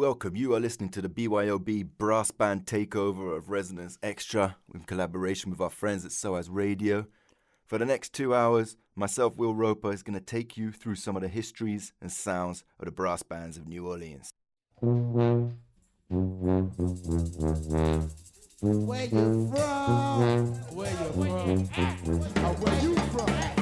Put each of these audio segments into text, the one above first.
Welcome. You are listening to the BYOB Brass Band Takeover of Resonance Extra in collaboration with our friends at SOAS Radio. For the next two hours, myself, Will Roper, is going to take you through some of the histories and sounds of the brass bands of New Orleans. Where you from? Where you from? Where you from?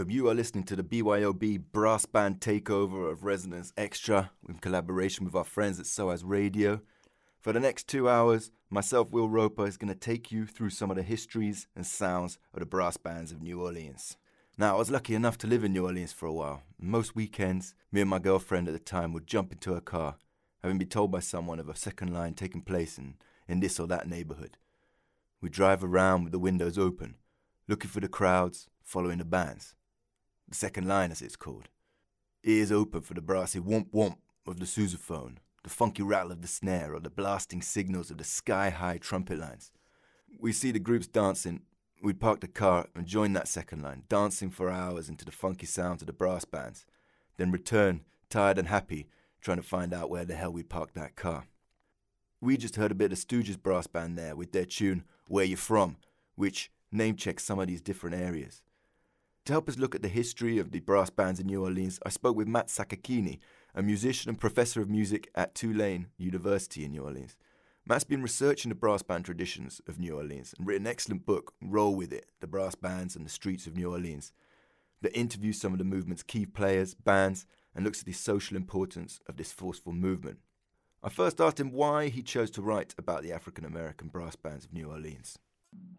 Welcome. You are listening to the BYOB Brass Band Takeover of Resonance Extra in collaboration with our friends at SOAS Radio. For the next two hours, myself, Will Roper, is going to take you through some of the histories and sounds of the brass bands of New Orleans. Now, I was lucky enough to live in New Orleans for a while. Most weekends, me and my girlfriend at the time would jump into her car, having been told by someone of a second line taking place in, in this or that neighborhood. We'd drive around with the windows open, looking for the crowds, following the bands. The second line, as it's called. Ears open for the brassy womp womp of the sousaphone, the funky rattle of the snare, or the blasting signals of the sky high trumpet lines. We see the groups dancing. We'd park the car and join that second line, dancing for hours into the funky sounds of the brass bands, then return, tired and happy, trying to find out where the hell we parked that car. We just heard a bit of Stooges brass band there with their tune Where You From, which name checks some of these different areas. To help us look at the history of the brass bands in New Orleans, I spoke with Matt Sakakeeny, a musician and professor of music at Tulane University in New Orleans. Matt's been researching the brass band traditions of New Orleans and written an excellent book, Roll With It The Brass Bands and the Streets of New Orleans, that interviews some of the movement's key players, bands, and looks at the social importance of this forceful movement. I first asked him why he chose to write about the African American brass bands of New Orleans.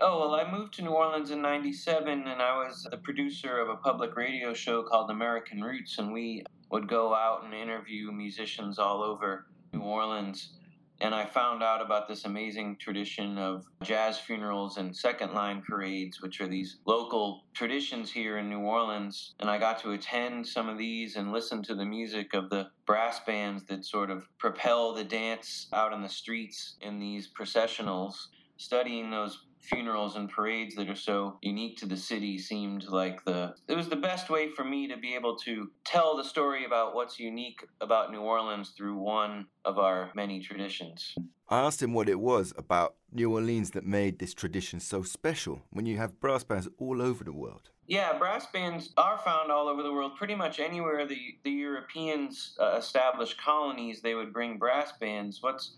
Oh, well, I moved to New Orleans in 97 and I was the producer of a public radio show called American Roots, and we would go out and interview musicians all over New Orleans. And I found out about this amazing tradition of jazz funerals and second line parades, which are these local traditions here in New Orleans. And I got to attend some of these and listen to the music of the brass bands that sort of propel the dance out on the streets in these processionals. Studying those funerals and parades that are so unique to the city seemed like the it was the best way for me to be able to tell the story about what's unique about New Orleans through one of our many traditions. I asked him what it was about New Orleans that made this tradition so special when you have brass bands all over the world. Yeah, brass bands are found all over the world. Pretty much anywhere the, the Europeans uh, established colonies, they would bring brass bands. What's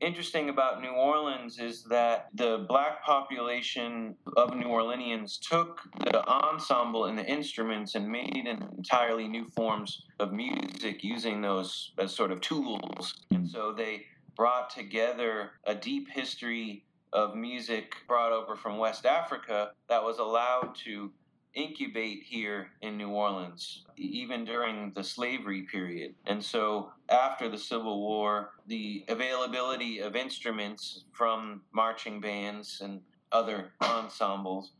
interesting about New Orleans is that the black population of New Orleanians took the ensemble and the instruments and made entirely new forms of music using those as sort of tools. And so they brought together a deep history of music brought over from West Africa that was allowed to incubate here in New Orleans, even during the slavery period. And so, after the Civil War, the availability of instruments from marching bands and other ensembles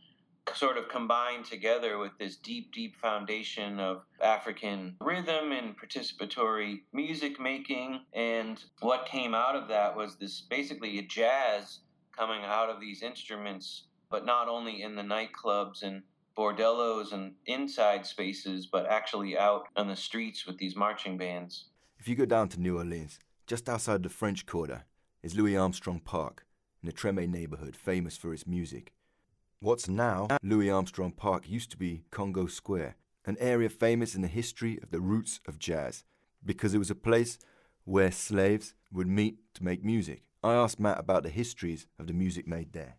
sort of combined together with this deep, deep foundation of African rhythm and participatory music making. And what came out of that was this basically a jazz coming out of these instruments, but not only in the nightclubs and bordellos and inside spaces, but actually out on the streets with these marching bands. If you go down to New Orleans, just outside the French Quarter is Louis Armstrong Park, in the Treme neighborhood famous for its music. What's now Louis Armstrong Park used to be Congo Square, an area famous in the history of the roots of jazz, because it was a place where slaves would meet to make music. I asked Matt about the histories of the music made there.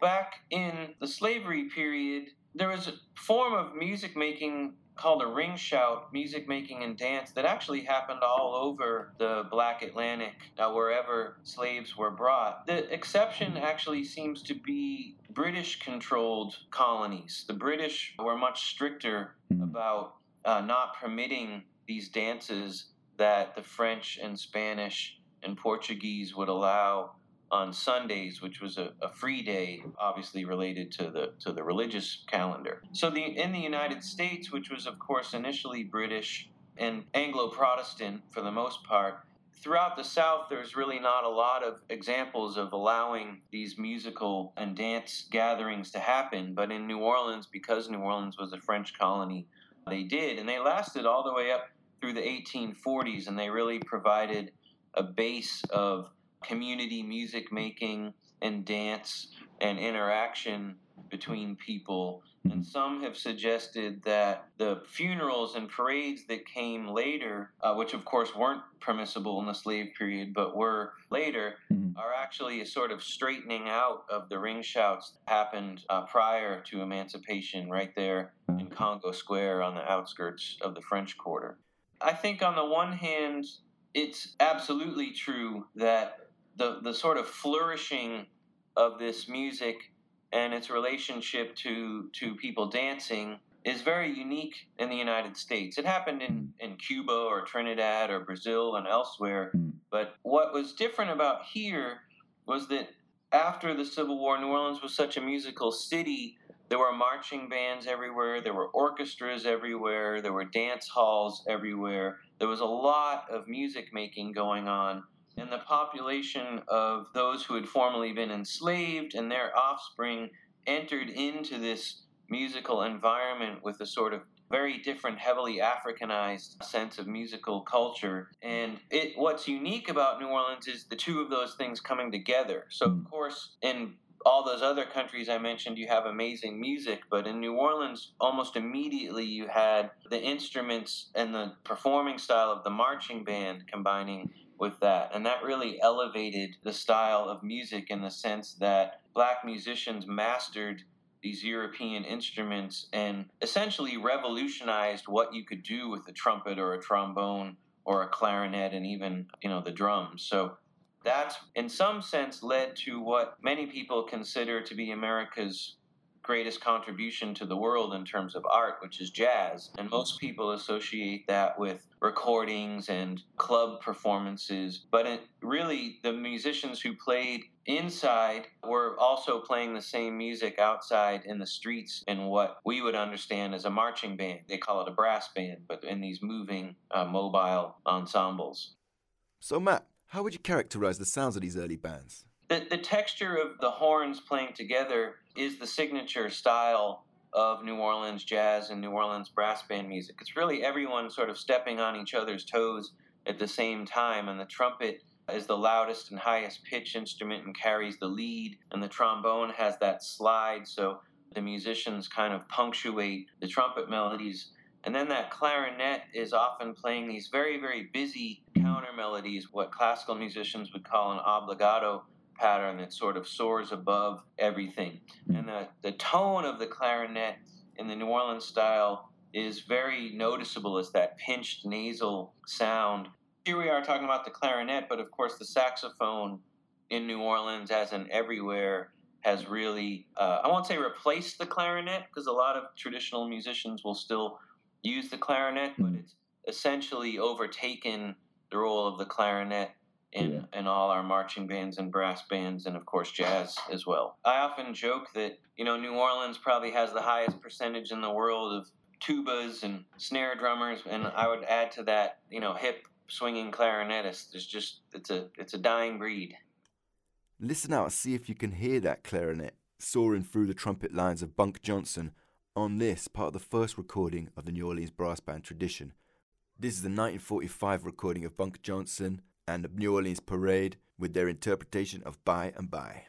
Back in the slavery period, there was a form of music making called a ring shout, music making and dance that actually happened all over the Black Atlantic, uh, wherever slaves were brought. The exception actually seems to be British controlled colonies. The British were much stricter about uh, not permitting these dances that the French and Spanish and Portuguese would allow on Sundays, which was a, a, free day, obviously related to the to the religious calendar. So the in the United States, which was of course initially British and Anglo-Protestant for the most part, throughout the South, there's really not a lot of examples of allowing these musical and dance gatherings to happen. But in New Orleans, because New Orleans was a French colony, they did, and they lasted all the way up through the 1840s, and they really provided a base of community music making and dance and interaction between people. And some have suggested that the funerals and parades that came later, uh, which of course weren't permissible in the slave period, but were later, Mhm. are actually a sort of straightening out of the ring shouts that happened uh, prior to emancipation right there in Congo Square on the outskirts of the French Quarter. I think on the one hand, it's absolutely true that the, the sort of flourishing of this music and its relationship to, to people dancing is very unique in the United States. It happened in, in Cuba or Trinidad or Brazil and elsewhere. Mm. But what was different about here was that after the Civil War, New Orleans was such a musical city. There were marching bands everywhere, there were orchestras everywhere, there were dance halls everywhere. There was a lot of music making going on. And the population of those who had formerly been enslaved and their offspring entered into this musical environment with a sort of very different, heavily Africanized sense of musical culture. And it, what's unique about New Orleans is the two of those things coming together. So, of mm. course, in all those other countries I mentioned, you have amazing music, but in New Orleans, almost immediately you had the instruments and the performing style of the marching band combining with that. And that really elevated the style of music in the sense that black musicians mastered these European instruments and essentially revolutionized what you could do with a trumpet or a trombone or a clarinet and even, you know, the drums. So that's in some sense led to what many people consider to be America's greatest contribution to the world in terms of art, which is jazz. And most people associate that with recordings and club performances. But it, really, the musicians who played inside were also playing the same music outside in the streets in what we would understand as a marching band. They call it a brass band, but in these moving, uh, mobile ensembles. So, Matt, how would you characterize the sounds of these early bands? The, the texture of the horns playing together is the signature style of New Orleans jazz and New Orleans brass band music. It's really everyone sort of stepping on each other's toes at the same time, and the trumpet is the loudest and highest pitch instrument and carries the lead, and the trombone has that slide, so the musicians kind of punctuate the trumpet melodies. And then that clarinet is often playing these very, very busy counter melodies, what classical musicians would call an obligato pattern that sort of soars above everything. And the, the tone of the clarinet in the New Orleans style is very noticeable as that pinched nasal sound. Here we are talking about the clarinet, but of course the saxophone in New Orleans, as in everywhere, has really, uh, I won't say replaced the clarinet, because a lot of traditional musicians will still use the clarinet, but it's essentially overtaken the role of the clarinet in, Yeah. in all our marching bands and brass bands and of course jazz as well. I often joke that, you know, New Orleans probably has the highest percentage in the world of tubas and snare drummers and I would add to that, you know, hip swinging clarinetists. There's just it's a it's a dying breed. Listen out see if you can hear that clarinet soaring through the trumpet lines of Bunk Johnson on this part of the first recording of the New Orleans brass band tradition. This is the 1945 recording of Bunk Johnson and the New Orleans Parade with their interpretation of By and By.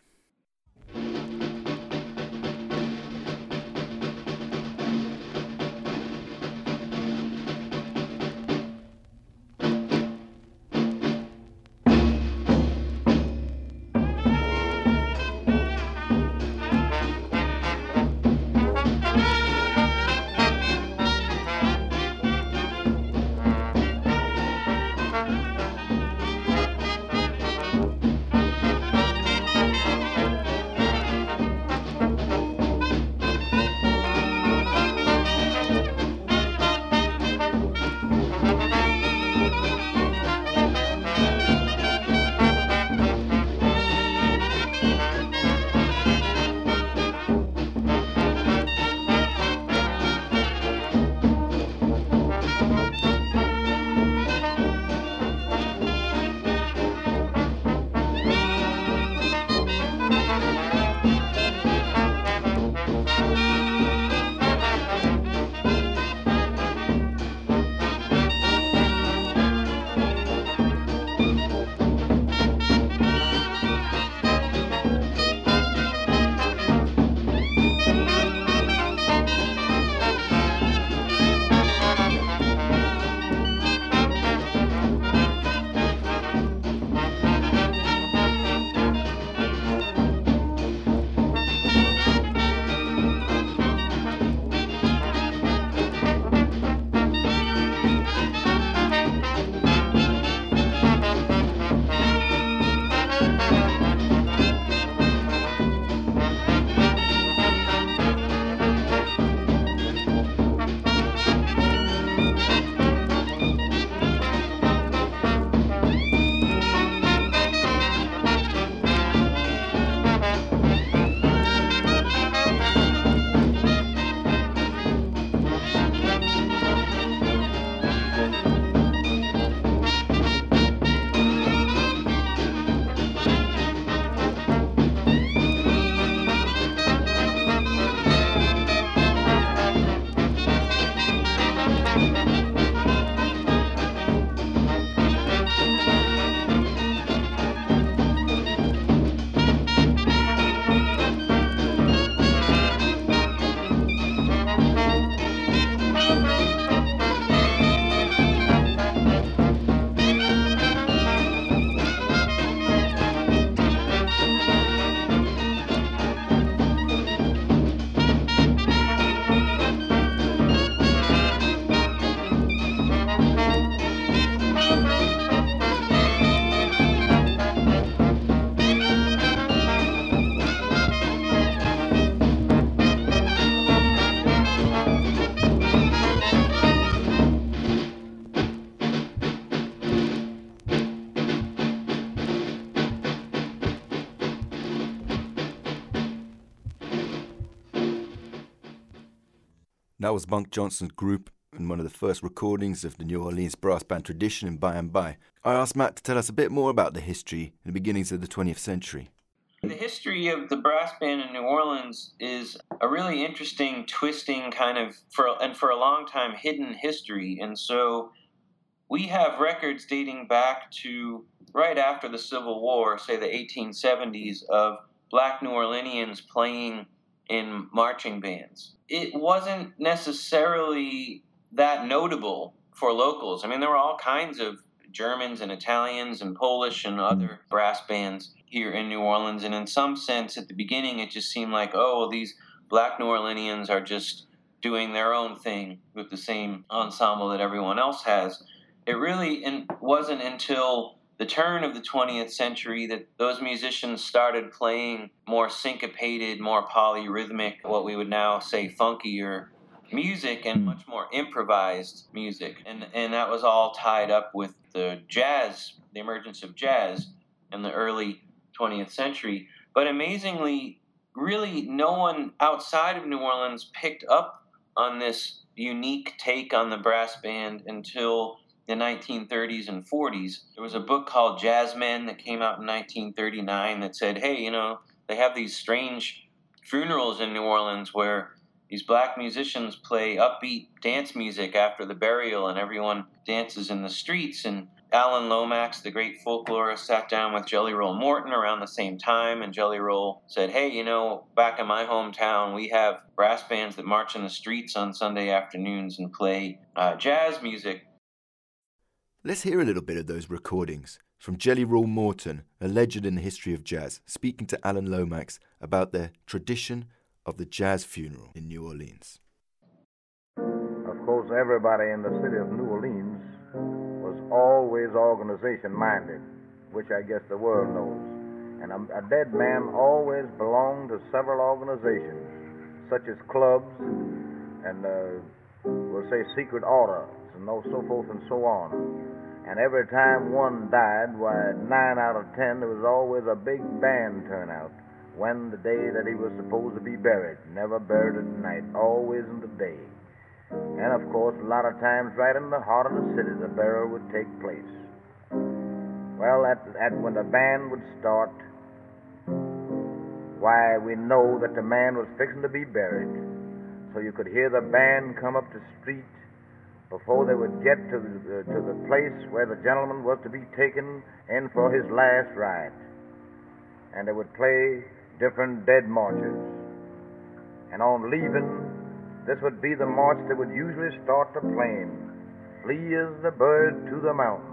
That was Bunk Johnson's group and one of the first recordings of the New Orleans brass band tradition in By and By. I asked Matt to tell us a bit more about the history and the beginnings of the 20th century. The history of the brass band in New Orleans is a really interesting, twisting kind of, for and for a long time, hidden history. And so we have records dating back to right after the Civil War, say the 1870s, of black New Orleanians playing in marching bands. It wasn't necessarily that notable for locals. I mean, there were all kinds of Germans and Italians and Polish and other mm. brass bands here in New Orleans. And in some sense, at the beginning, it just seemed like, oh, well, these black New Orleanians are just doing their own thing with the same ensemble that everyone else has. It really wasn't until the turn of the 20th century that those musicians started playing more syncopated, more polyrhythmic, what we would now say funkier music and much more improvised music. And, and that was all tied up with the jazz, the emergence of jazz in the early 20th century. But amazingly, really no one outside of New Orleans picked up on this unique take on the brass band until the 1930s and 40s. There was a book called Jazzmen that came out in 1939 that said, hey, you know, they have these strange funerals in New Orleans where these black musicians play upbeat dance music after the burial and everyone dances in the streets and Alan Lomax, the great folklorist, sat down with Jelly Roll Morton around the same time, and Jelly Roll said, Hey, you know, back in my hometown, we have brass bands that march in the streets on Sunday afternoons and play uh, jazz music. Let's hear a little bit of those recordings from Jelly Roll Morton, a legend in the history of jazz, speaking to Alan Lomax about the tradition of the jazz funeral in New Orleans. Of course, everybody in the city of New Orleans was always organization minded, which I guess the world knows. And a, a dead man always belonged to several organizations, such as clubs and, uh, we'll say, secret orders, and so forth and so on. And every time one died, why, nine out of ten, there was always a big band turnout when the day that he was supposed to be buried. Never buried at night, always in the day. And of course, a lot of times right in the heart of the city, the burial would take place. Well, at, at when the band would start, why, we know that the man was fixing to be buried. So you could hear the band come up the street before they would get to the, to the place where the gentleman was to be taken in for his last ride. And they would play different dead marches. And on leaving, this would be the march that would usually start the plane. Flee as the bird to the mountain.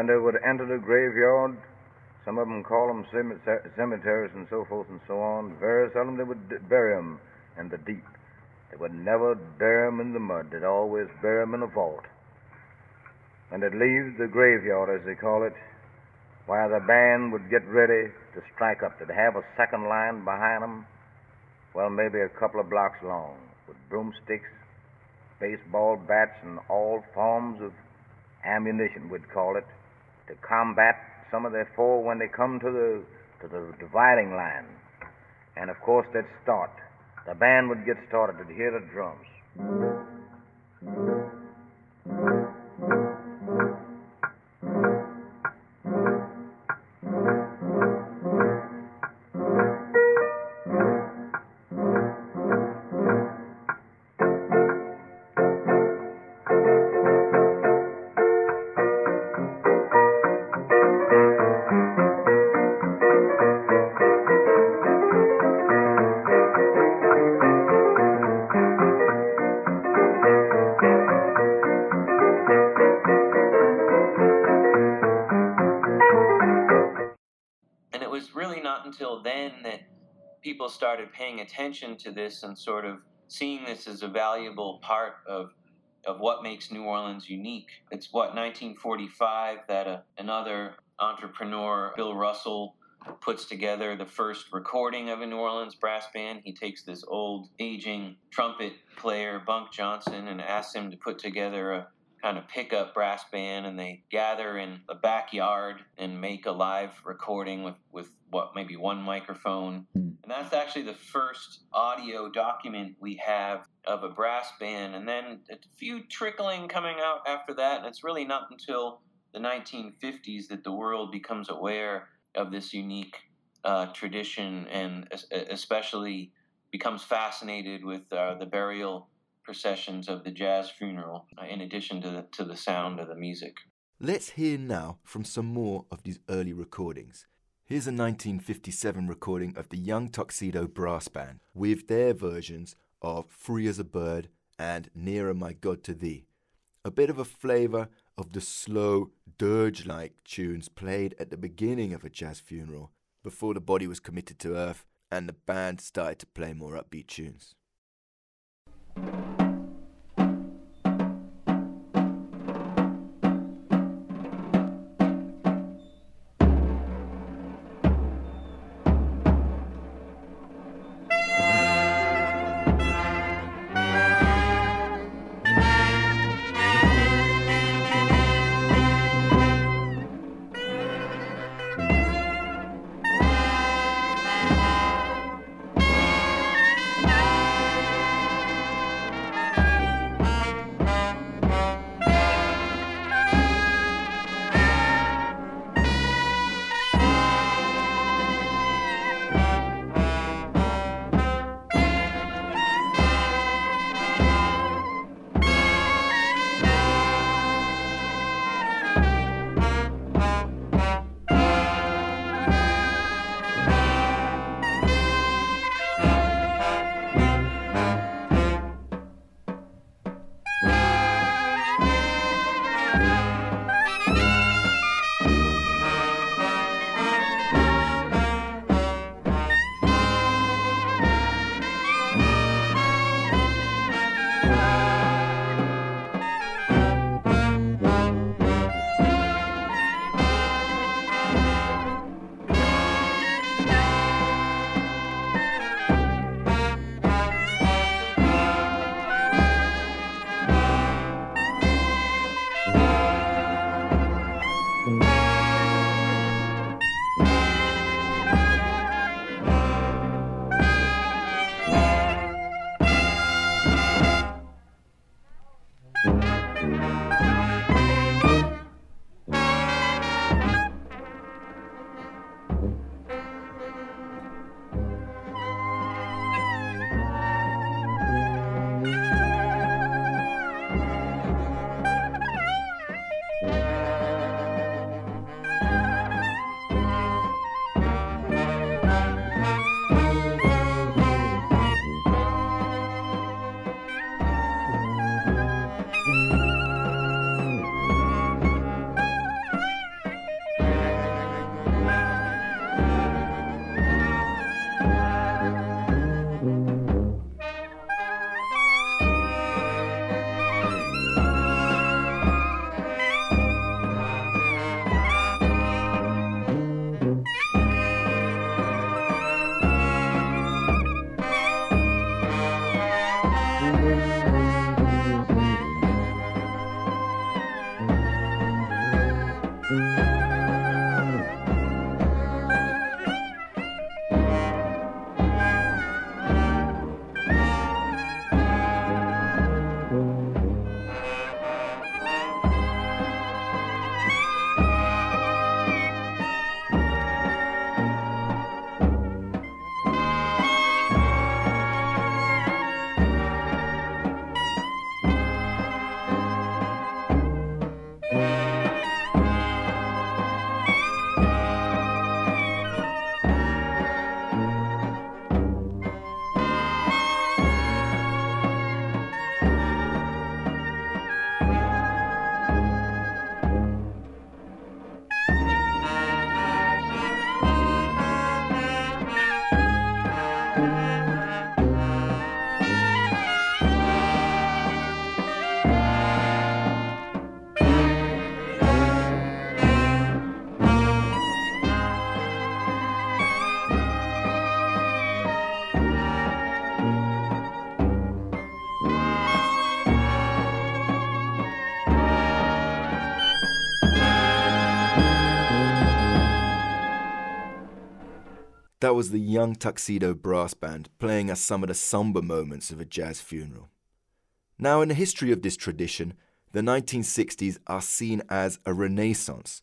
When they would enter the graveyard, Some of them call them cemeteries and so forth and so on. Very seldom they would bury them in the deep. They would never bury them in the mud. They'd always bury them in a vault. And they'd leave the graveyard, as they call it, while the band would get ready to strike up. They'd have a second line behind them, well, maybe a couple of blocks long, with broomsticks, baseball bats, and all forms of ammunition, we'd call it, to combat some of their foe when they come to the to the dividing line. And of course, they'd start. The band would get started. They'd hear the drums. Attention to this and sort of seeing this as a valuable part of of what makes New Orleans unique. It's what 1945 that a, another entrepreneur, Bill Russell, puts together the first recording of a New Orleans brass band. He takes this old, aging trumpet player, Bunk Johnson, and asks him to put together a kind of pickup brass band and they gather in a backyard and make a live recording with, with what maybe one microphone. Mm. And that's actually the first audio document we have of a brass band. And then a few trickling coming out after that. And it's really not until the 1950s that the world becomes aware of this unique uh, tradition and especially becomes fascinated with uh, the burial processions of the jazz funeral, uh, in addition to the, to the sound of the music. Let's hear now from some more of these early recordings. Here's a 1957 recording of the Young Tuxedo Brass Band with their versions of Flee as a Bird and Nearer My God to Thee. A bit of a flavour of the slow, dirge like tunes played at the beginning of a jazz funeral before the body was committed to earth and the band started to play more upbeat tunes. That was the Young Tuxedo Brass Band playing us some of the somber moments of a jazz funeral. Now, in the history of this tradition, the 1960s are seen as a renaissance.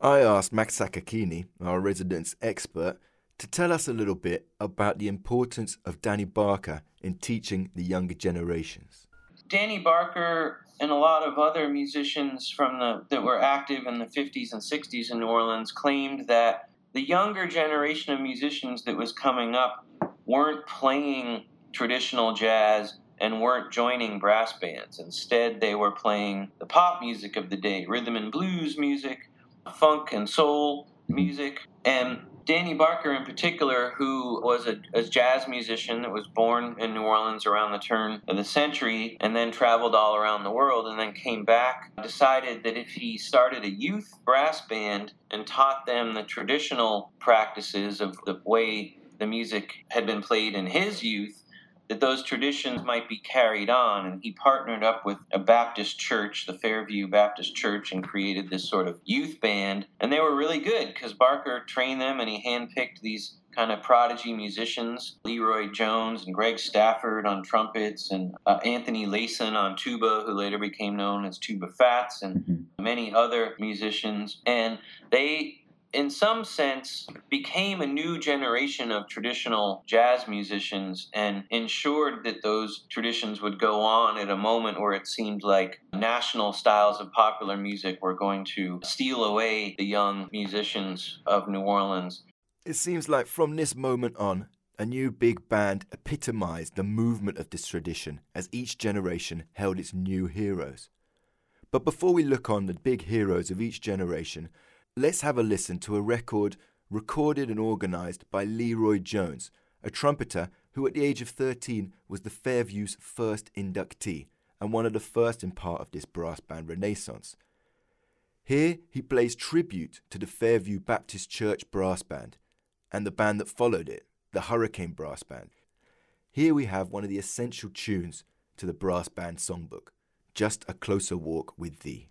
I asked Max Sakakeeny, our residence expert, to tell us a little bit about the importance of Danny Barker in teaching the younger generations. Danny Barker and a lot of other musicians from the that were active in the 50s and 60s in New Orleans claimed that the younger generation of musicians that was coming up weren't playing traditional jazz and weren't joining brass bands. Instead, they were playing the pop music of the day, rhythm and blues music, funk and soul music, and Danny Barker, in particular, who was a, a, jazz musician that was born in New Orleans around the turn of the century and then traveled all around the world and then came back, decided that if he started a youth brass band and taught them the traditional practices of the way the music had been played in his youth, that those traditions might be carried on. And he partnered up with a Baptist church, the Fairview Baptist Church, and created this sort of youth band. And they were really good because Barker trained them and he handpicked these kind of prodigy musicians Leroy Jones and Greg Stafford on trumpets, and uh, Anthony Lacen on tuba, who later became known as Tuba Fats, and mm-hmm. many other musicians. And they in some sense, became a new generation of traditional jazz musicians and ensured that those traditions would go on at a moment where it seemed like national styles of popular music were going to steal away the young musicians of New Orleans. It seems like from this moment on, a new big band epitomized the movement of this tradition as each generation held its new heroes. But before we look on the big heroes of each generation, Let's have a listen to a record recorded and organised by Leroy Jones, a trumpeter who at the age of 13 was the Fairview's first inductee and one of the first in part of this brass band renaissance. Here he plays tribute to the Fairview Baptist Church Brass Band and the band that followed it, the Hurricane Brass Band. Here we have one of the essential tunes to the brass band songbook, Just a Closer Walk with Thee.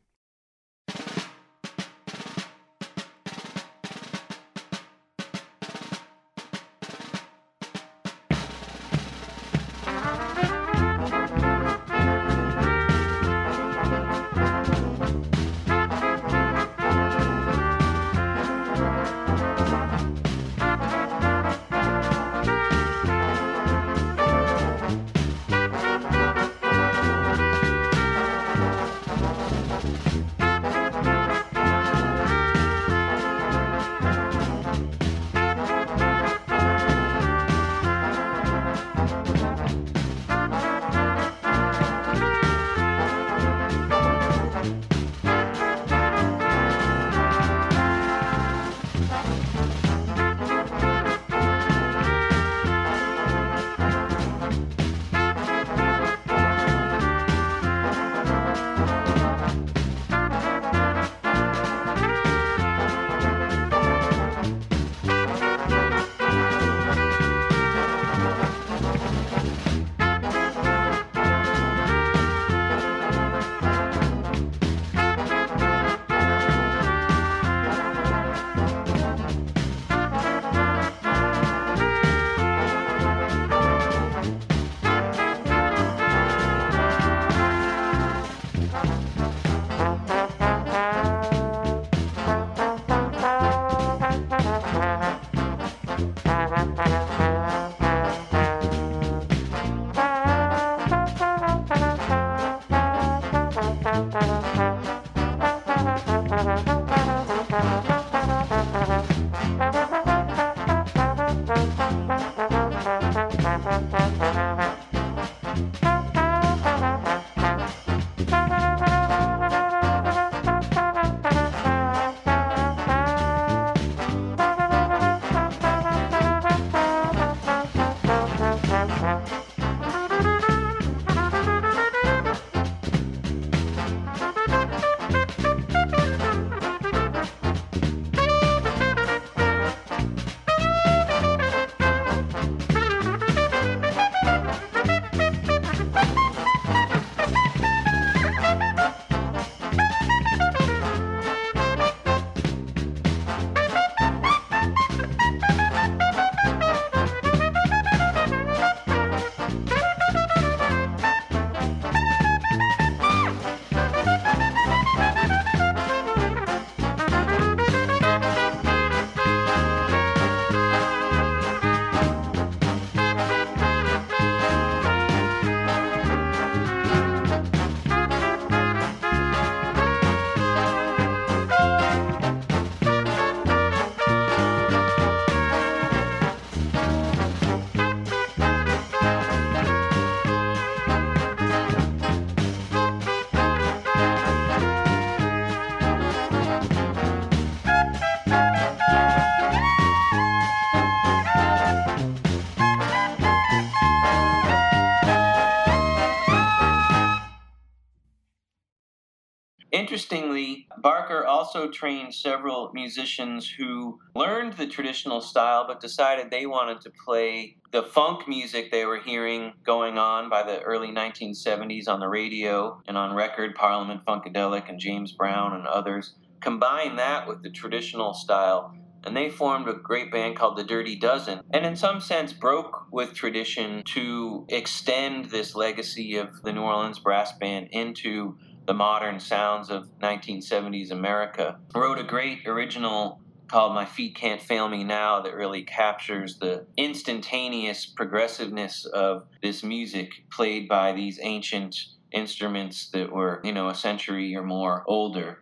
Interestingly, Barker also trained several musicians who learned the traditional style but decided they wanted to play the funk music they were hearing going on by the early 1970s on the radio and on record, Parliament Funkadelic and James Brown and others. Combine that with the traditional style and they formed a great band called the Dirty Dozen, and in some sense broke with tradition to extend this legacy of the New Orleans brass band into the modern sounds of 1970s America. Wrote a great original called My Feet Can't Fail Me Now that really captures the instantaneous progressiveness of this music played by these ancient instruments that were, you know, a century or more older.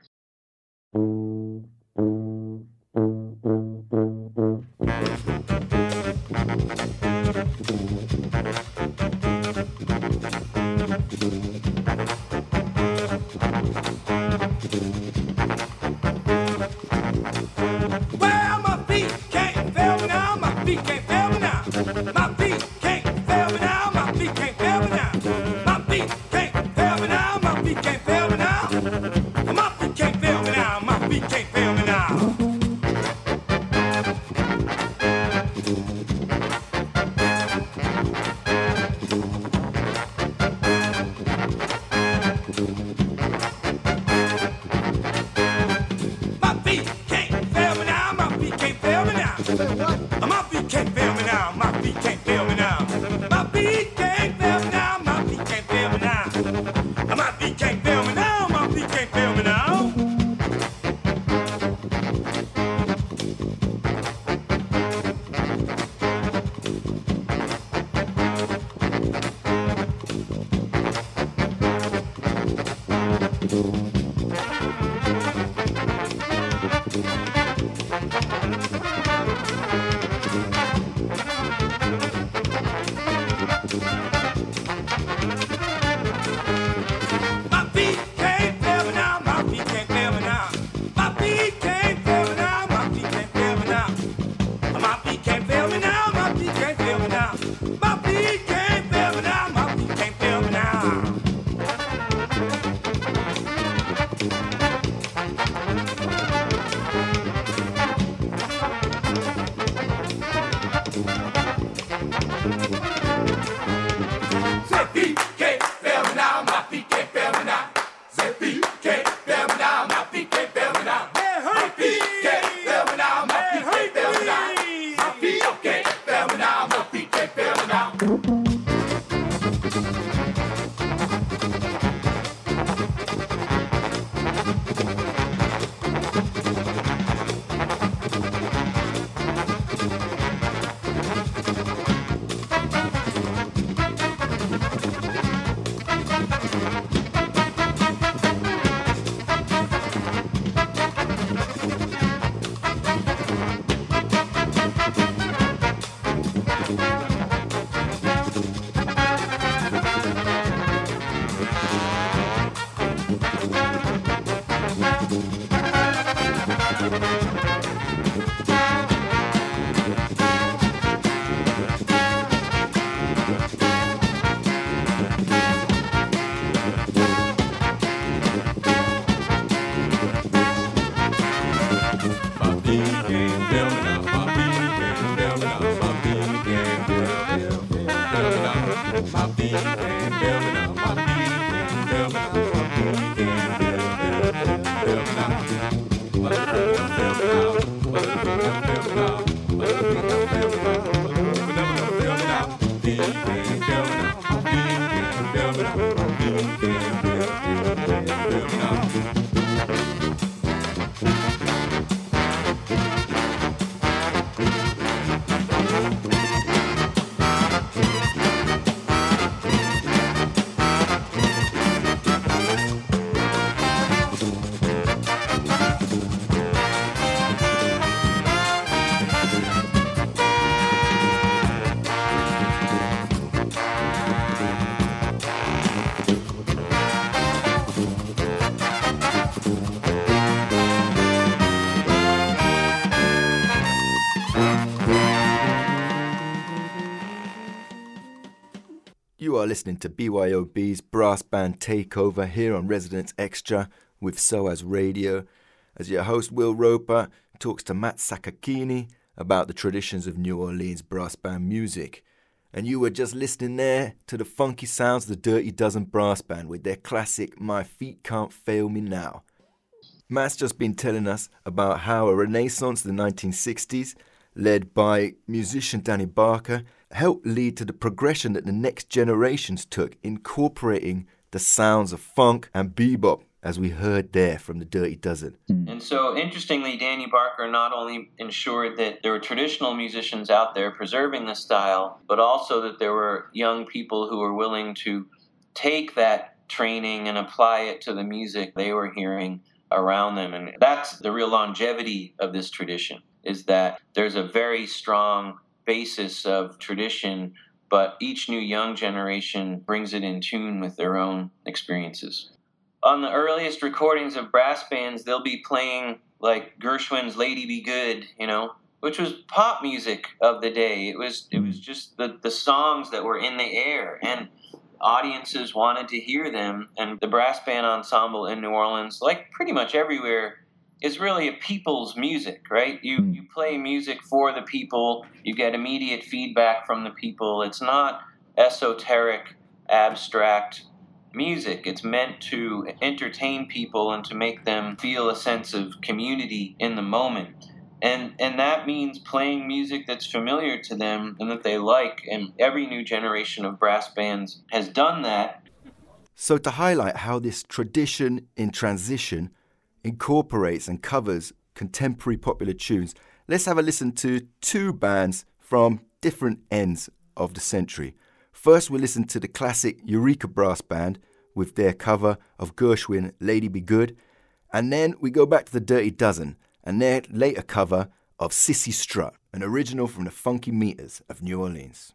Are listening to BYOB's Brass Band Takeover here on Residence Extra with SOAS Radio as your host Will Roper talks to Matt Sakakeeny about the traditions of New Orleans brass band music. And you were just listening there to the funky sounds of the Dirty Dozen Brass Band with their classic My Feet Can't Fail Me Now. Matt's just been telling us about how a renaissance in the 1960s, led by musician Danny Barker, helped lead to the progression that the next generations took, incorporating the sounds of funk and bebop as we heard there from the Dirty Dozen. Hmm. And so, interestingly, Danny Barker not only ensured that there were traditional musicians out there preserving the style, but also that there were young people who were willing to take that training and apply it to the music they were hearing around them. And that's the real longevity of this tradition, is that there's a very strong basis of tradition, but each new young generation brings it in tune with their own experiences on the earliest recordings of brass bands, they'll be playing like Gershwin's "Lady Be Good," you know, which was pop music of the day. It was it was mm. just the the songs that were in the air, and audiences wanted to hear them. And the brass band ensemble in New Orleans, like pretty much everywhere, is really a people's music, right? You hmm. you play music for the people. You get immediate feedback from the people. It's not esoteric, abstract music. It's meant to entertain people and to make them feel a sense of community in the moment. And, and that means playing music that's familiar to them and that they like. And every new generation of brass bands has done that. So, to highlight how this tradition in transition incorporates and covers contemporary popular tunes, let's have a listen to two bands from different ends of the century. First, we'll listen to the classic Eureka Brass Band with their cover of Gershwin Lady Be Good. And then we go back to the Dirty Dozen and their later cover of Cissy Strut, an original from the Funky Meters of New Orleans.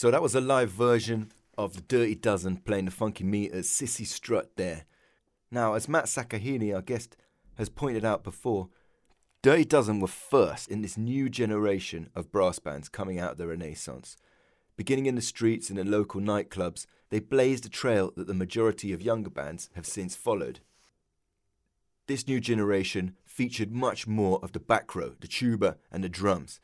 So that was a live version of the Dirty Dozen playing the Funky Meters Cissy Strut there. Now, as Matt Sakakeeny, our guest, has pointed out before, Dirty Dozen were first in this new generation of brass bands coming out of the Renaissance. Beginning in the streets and in local nightclubs, they blazed a trail that the majority of younger bands have since followed. This new generation featured much more of the back row, the tuba, and the drums,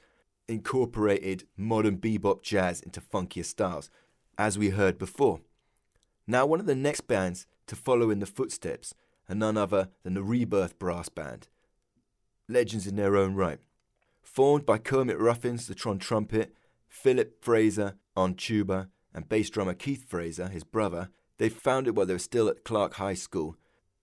incorporated modern bebop jazz into funkier styles, as we heard before. Now, one of the next bands to follow in the footsteps are none other than the Rebirth Brass Band. Legends in their own right. Formed by Kermit Ruffins, the Tron trumpet, Philip Frazier on tuba, and bass drummer Keith Frazier, his brother, they founded while they were still at Clark High School.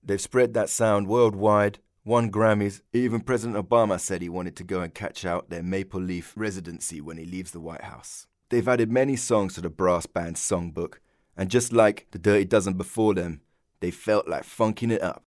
They've spread that sound worldwide, won Grammys. Even President Obama said he wanted to go and catch out their Maple Leaf residency when he leaves the White House. They've added many songs to the brass band's songbook, and just like the Dirty Dozen before them, they felt like funking it up.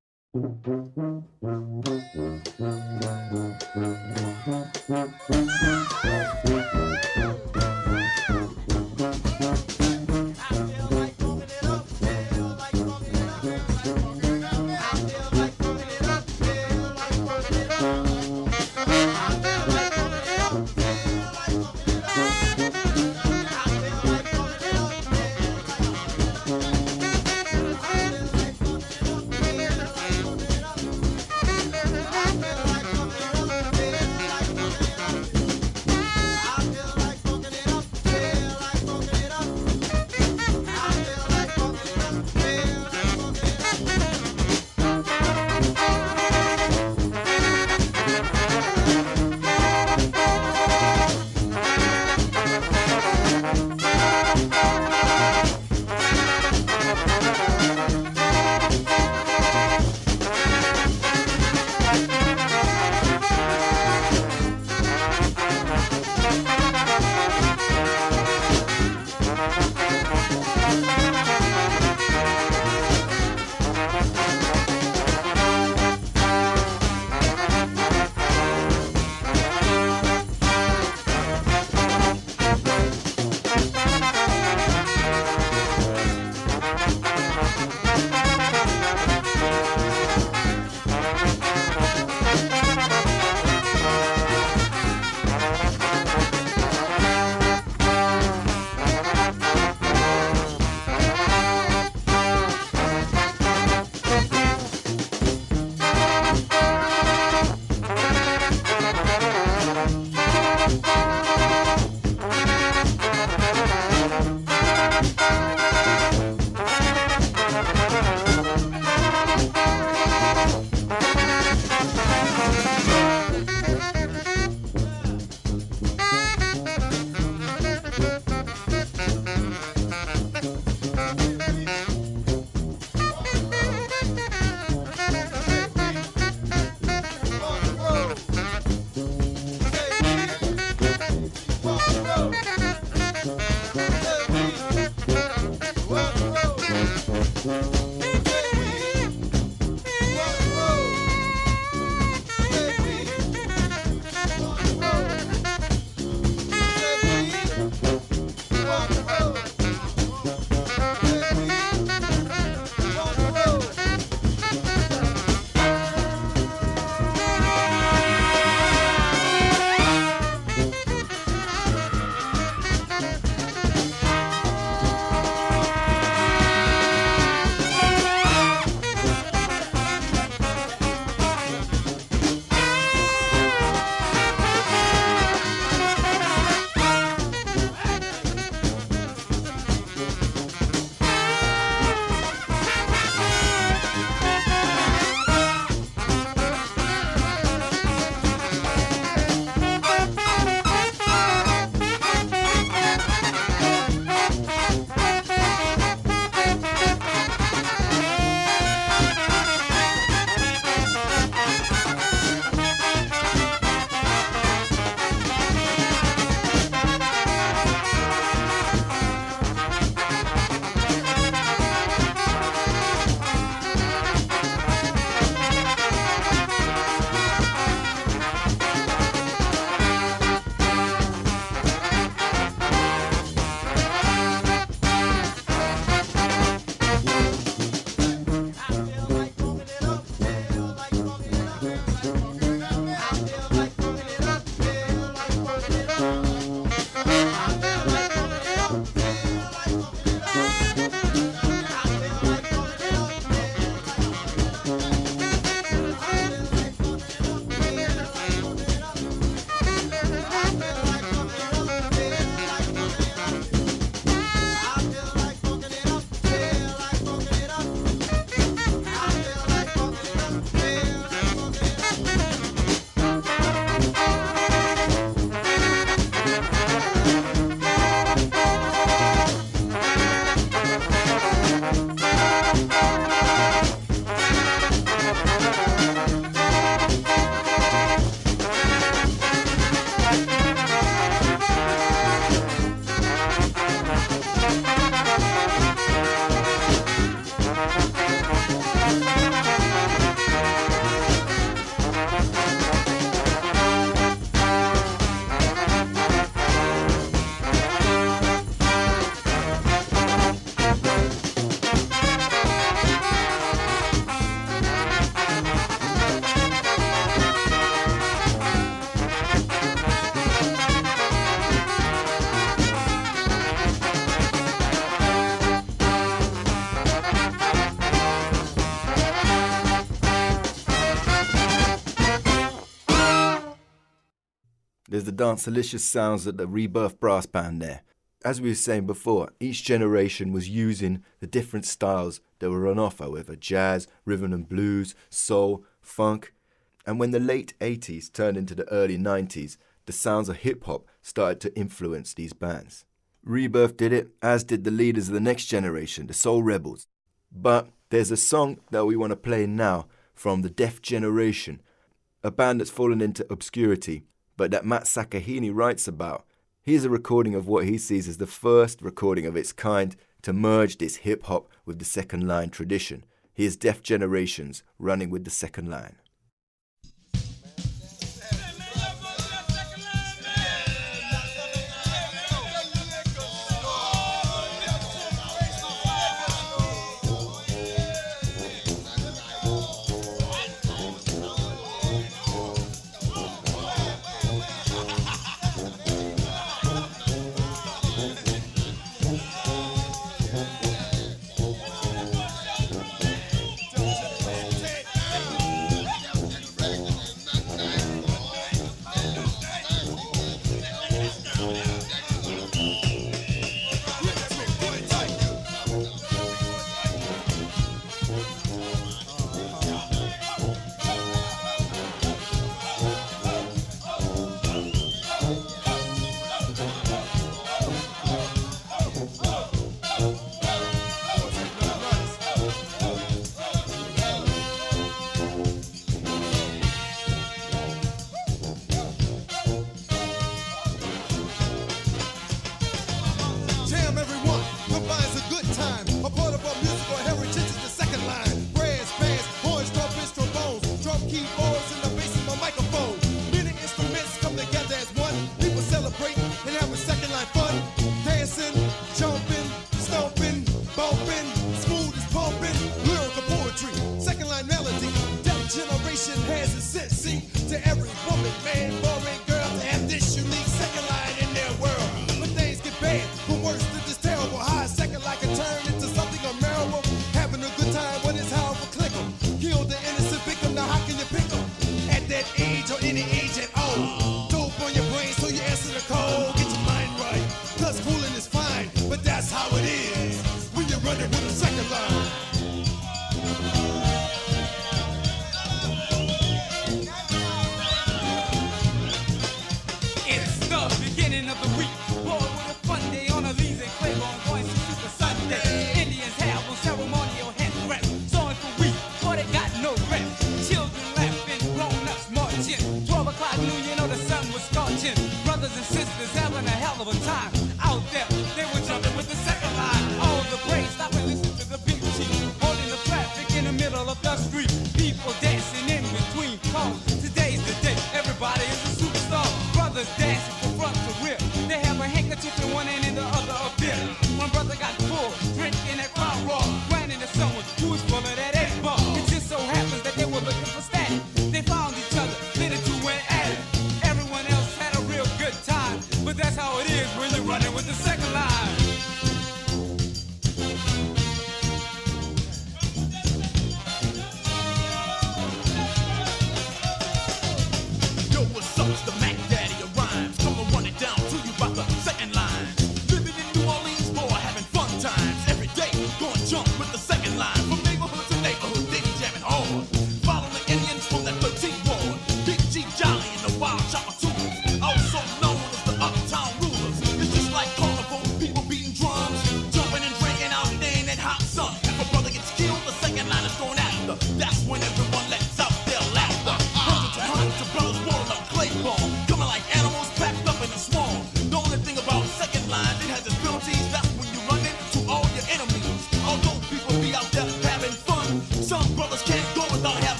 dance delicious sounds that the Rebirth Brass Band there. As we were saying before, each generation was using the different styles that were on offer, whether jazz, rhythm and blues, soul, funk. And when the late 80s turned into the early 90s, the sounds of hip hop started to influence these bands. Rebirth did it, as did the leaders of the next generation, the Soul Rebels. But there's a song that we want to play now from the Def Generation, a band that's fallen into obscurity but that Matt Sakakeeny writes about. Here's a recording of what he sees as the first recording of its kind to merge this hip hop with the second line tradition. Here's Def Generations running with the second line.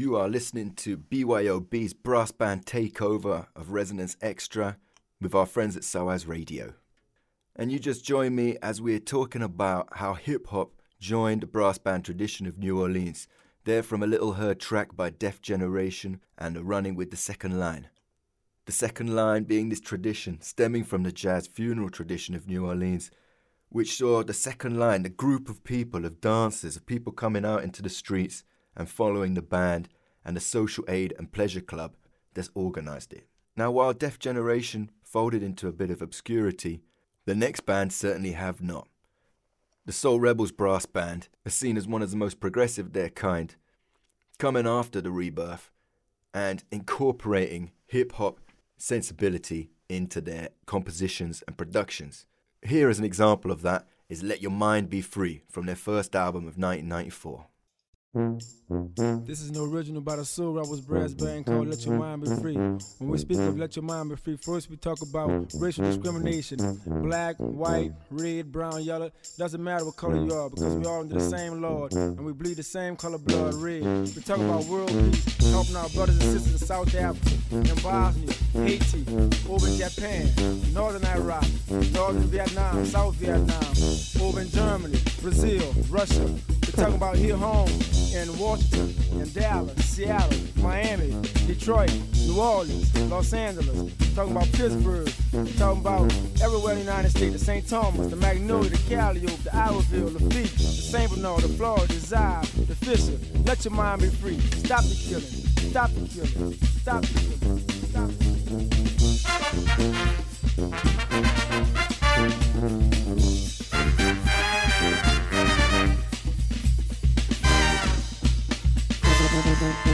Are listening to BYOB's brass band takeover of Resonance Extra with our friends at SOAS Radio. And you just join me as we're talking about how hip hop joined the brass band tradition of New Orleans. They're from a Little Heard track by Def Generation and running with the second line. The second line being this tradition stemming from the jazz funeral tradition of New Orleans, which saw the second line, the group of people, of dancers, of people coming out into the streets and following the band and the social aid and pleasure club that's organized it. Now, while Def Generation folded into a bit of obscurity, the next band certainly have not. The Soul Rebels brass band is seen as one of the most progressive of their kind, coming after the rebirth and incorporating hip hop sensibility into their compositions and productions. Here as an example of that is Let Your Mind Be Free from their first album of 1994. This is an original by the Soul Rebels brass band called Let Your Mind Be Free. When we speak of Let Your Mind Be Free, first we talk about racial discrimination. Black, white, red, brown, yellow. Doesn't matter what color you are because we all under the same Lord and we bleed the same color blood red. We talk about world peace, helping our brothers and sisters in South Africa, in Bosnia, Haiti, over in Japan, Northern Iraq, Northern Vietnam, South Vietnam, over in Germany, Brazil, Russia. We're talking about here home in Washington, in Dallas, Seattle, Miami, Detroit, New Orleans, Los Angeles. Talking about Pittsburgh. Talking about everywhere in the United States. The St. Thomas, the Magnolia, the Calliope, the Iberville, the Fleet, the St. Bernard, the Florida, the Zive, the Fischer. Let your mind be free. Stop the killing. Stop the killing. Stop the killing. Stop the killing. Mm-hmm.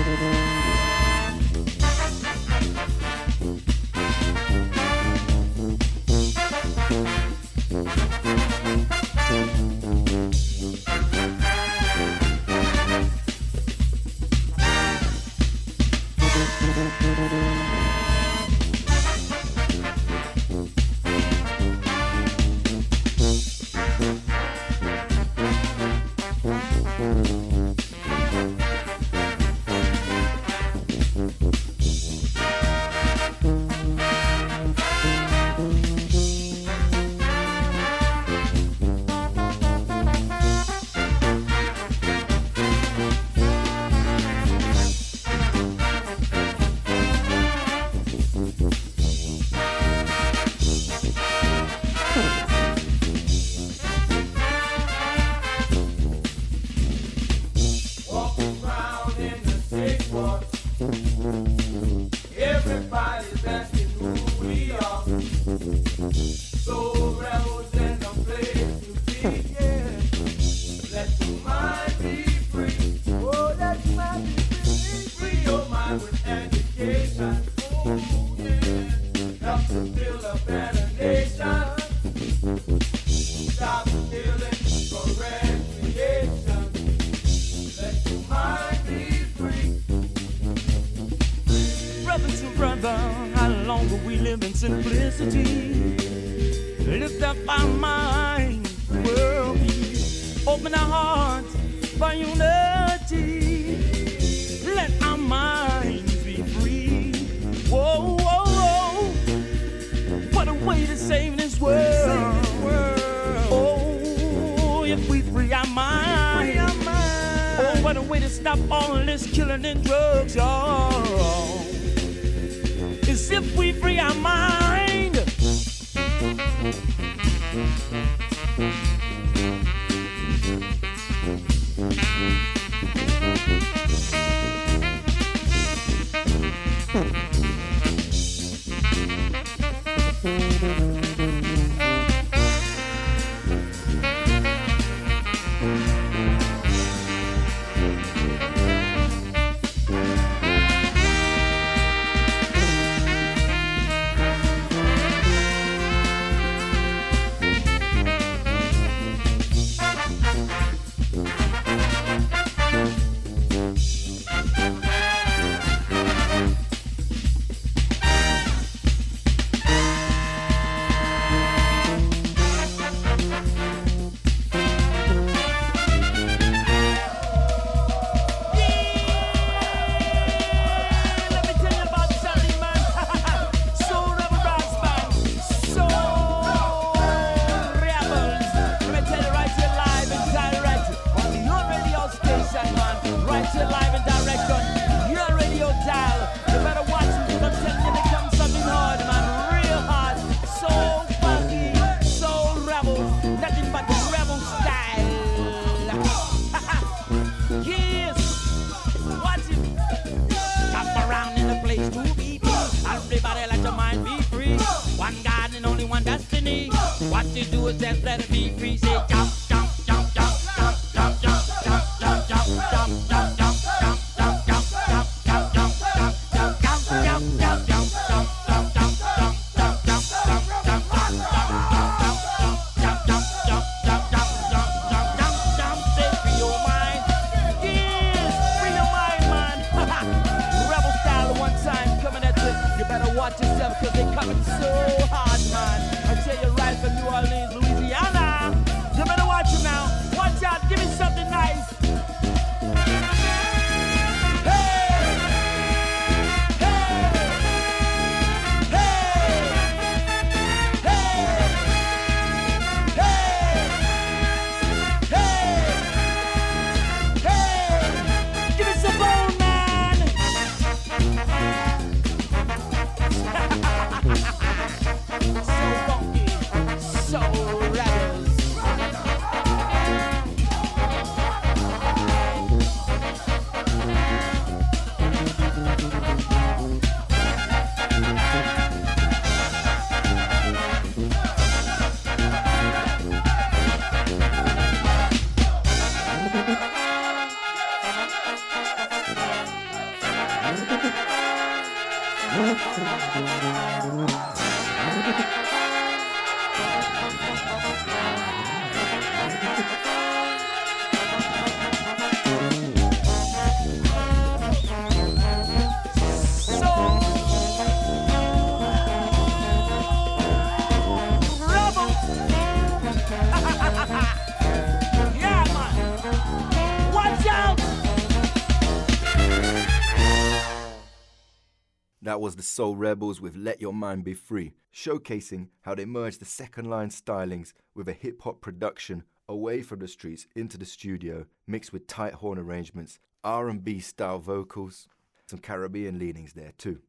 That was the Soul Rebels with Let Your Mind Be Free, showcasing how they merged the second line stylings with a hip hop production away from the streets into the studio, mixed with tight horn arrangements, R&B style vocals, some Caribbean leanings there too.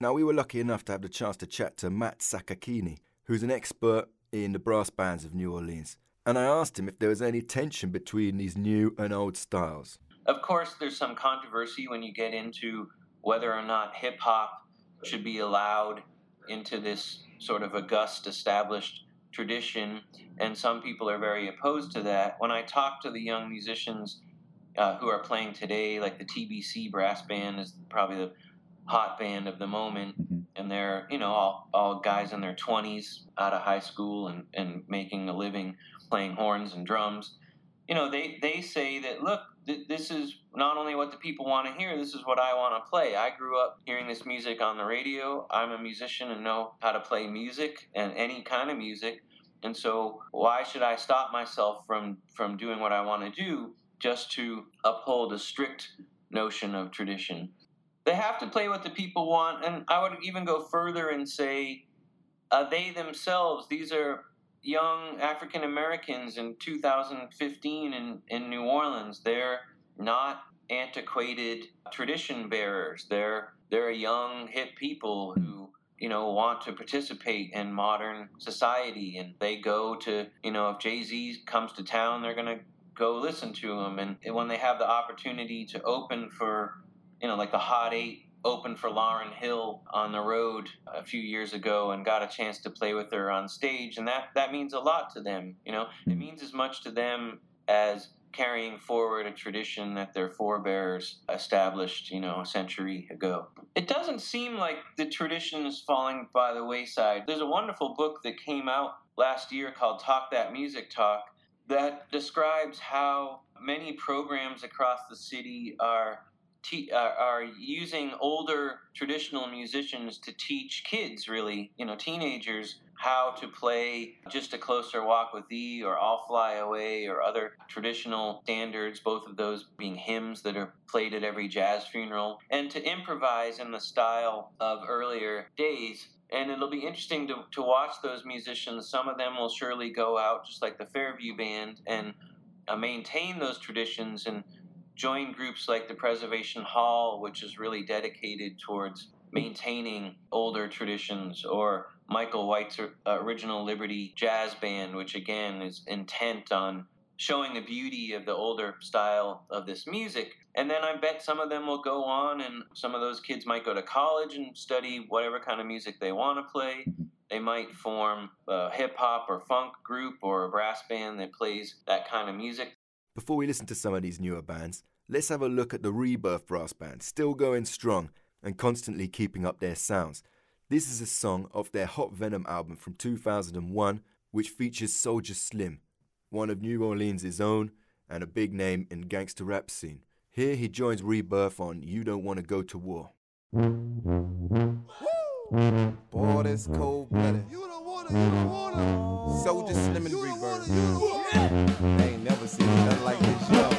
Now we were lucky enough to have the chance to chat to Matt Sakakeeny, who's an expert in the brass bands of New Orleans, and I asked him if there was any tension between these new and old styles. Of course, there's some controversy when you get into whether or not hip hop should be allowed into this sort of august established tradition, and some people are very opposed to that. When I talk to the young musicians uh, who are playing today, like the TBC brass band is probably the hot band of the moment, and they're you know all, all guys in their 20s out of high school and, and making a living playing horns and drums. You know, they, they say that, look, th- this is not only what the people want to hear, this is what I want to play. I grew up hearing this music on the radio. I'm a musician and know how to play music and any kind of music. And so why should I stop myself from, from doing what I want to do just to uphold a strict notion of tradition? They have to play what the people want. And I would even go further and say uh, they themselves, these are young African Americans in 2015 in, in New Orleans. They're not antiquated tradition bearers. They're they're young hip people who you know want to participate in modern society, and they go to you know if Jay Z comes to town, they're gonna go listen to him, and when they have the opportunity to open for you know like the Hot Eight opened for Lauryn Hill on the road a few years ago and got a chance to play with her on stage and that that means a lot to them you know? It hmm. means as much to them as carrying forward a tradition that their forebears established you know a century ago. It doesn't seem like the tradition is falling by the wayside. There's a wonderful book that came out last year called talk that music talk that describes how many programs across the city are te- are using older traditional musicians to teach kids, really, you know, teenagers, how to play Just a Closer Walk with Thee or I'll Fly Away or other traditional standards, both of those being hymns that are played at every jazz funeral, and to improvise in the style of earlier days. And it'll be interesting to, to watch those musicians. Some of them will surely go out, just like the Fairview Band, and uh, maintain those traditions and join groups like the Preservation Hall, which is really dedicated towards maintaining older traditions, or Michael White's uh, original Liberty Jazz Band, which again is intent on showing the beauty of the older style of this music. And then I bet some of them will go on, and some of those kids might go to college and study whatever kind of music they want to play. they might form a hip hop or funk group or a brass band that plays that kind of music. Before we listen to some of these newer bands, let's have a look at the Rebirth Brass Band, still going strong and constantly keeping up their sounds. This is a song off their Hot Venom album from 2001, which features Soulja Slim, one of New Orleans' own and a big name in gangster rap scene. Here he joins Rebirth on You Don't Want to Go to War. Boy, this cold blooded. You don't wanna, you don't wanna. Soulja Slim and You don't wanna, Rebirth. They ain't never seen nothing like this, yo.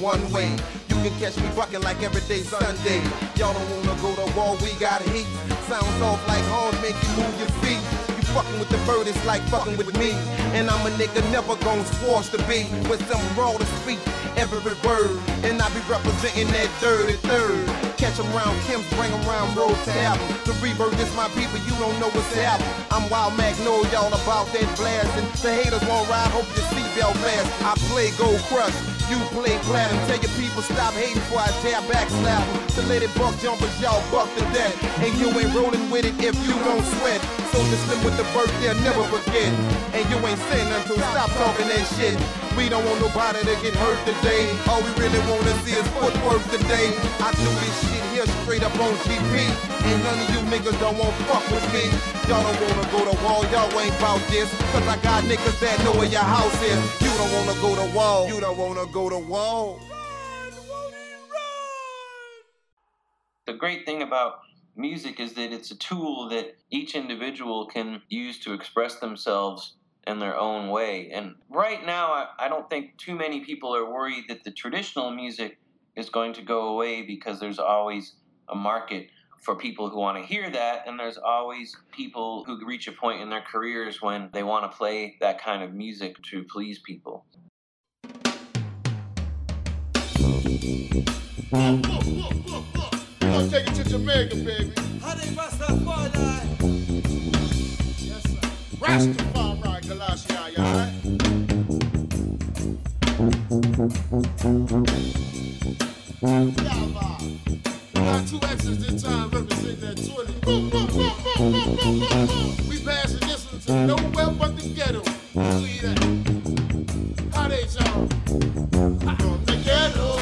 One way. You can catch me bucking like every day Sunday. Y'all don't wanna go to war, we got heat. Sounds off like horns, make you move your feet. You fucking with the bird, it's like fucking with me. And I'm a nigga never gon' force to be with some raw to speak every word. And I be representing that third and third. Catch 'em round Kim's, bring 'em round road to album. The rebirth is my people, you don't know what's happening. I'm Wild Mac, know y'all about that blast. And the haters won't ride, hope your seatbelt fast. I play Gold Crush, you play Platinum. Tell your people stop hating before I tear back slap. To let it buck jump jumpers, y'all buck the death. And you ain't rolling with it if you don't sweat. So listen with the birth, they'll never forget. And you ain't saying until stop talking that shit. We don't want nobody to get hurt today. All we really wanna see is footwork today. I do this shit here straight up on GP. And none of you niggas don't want fuck with me. Y'all don't wanna go to war, y'all ain't bout this. Cause I got niggas that know where your house is. You don't wanna go to war. You don't wanna go to war. The great thing about music is that it's a tool that each individual can use to express themselves in their own way. And right now, I, I don't think too many people are worried that the traditional music is going to go away because there's always a market for people who want to hear that, and there's always people who reach a point in their careers when they want to play that kind of music to please people. I'll take it to Jamaica, baby. Honey, Rastafari. Yes, sir. Rastafari, Galashia, you alright? Yeah, got two this time representing that 20. Boom, boom, boom, boom, boom, boom, boom. We one to nowhere but the ghetto. See that? How they the ghetto.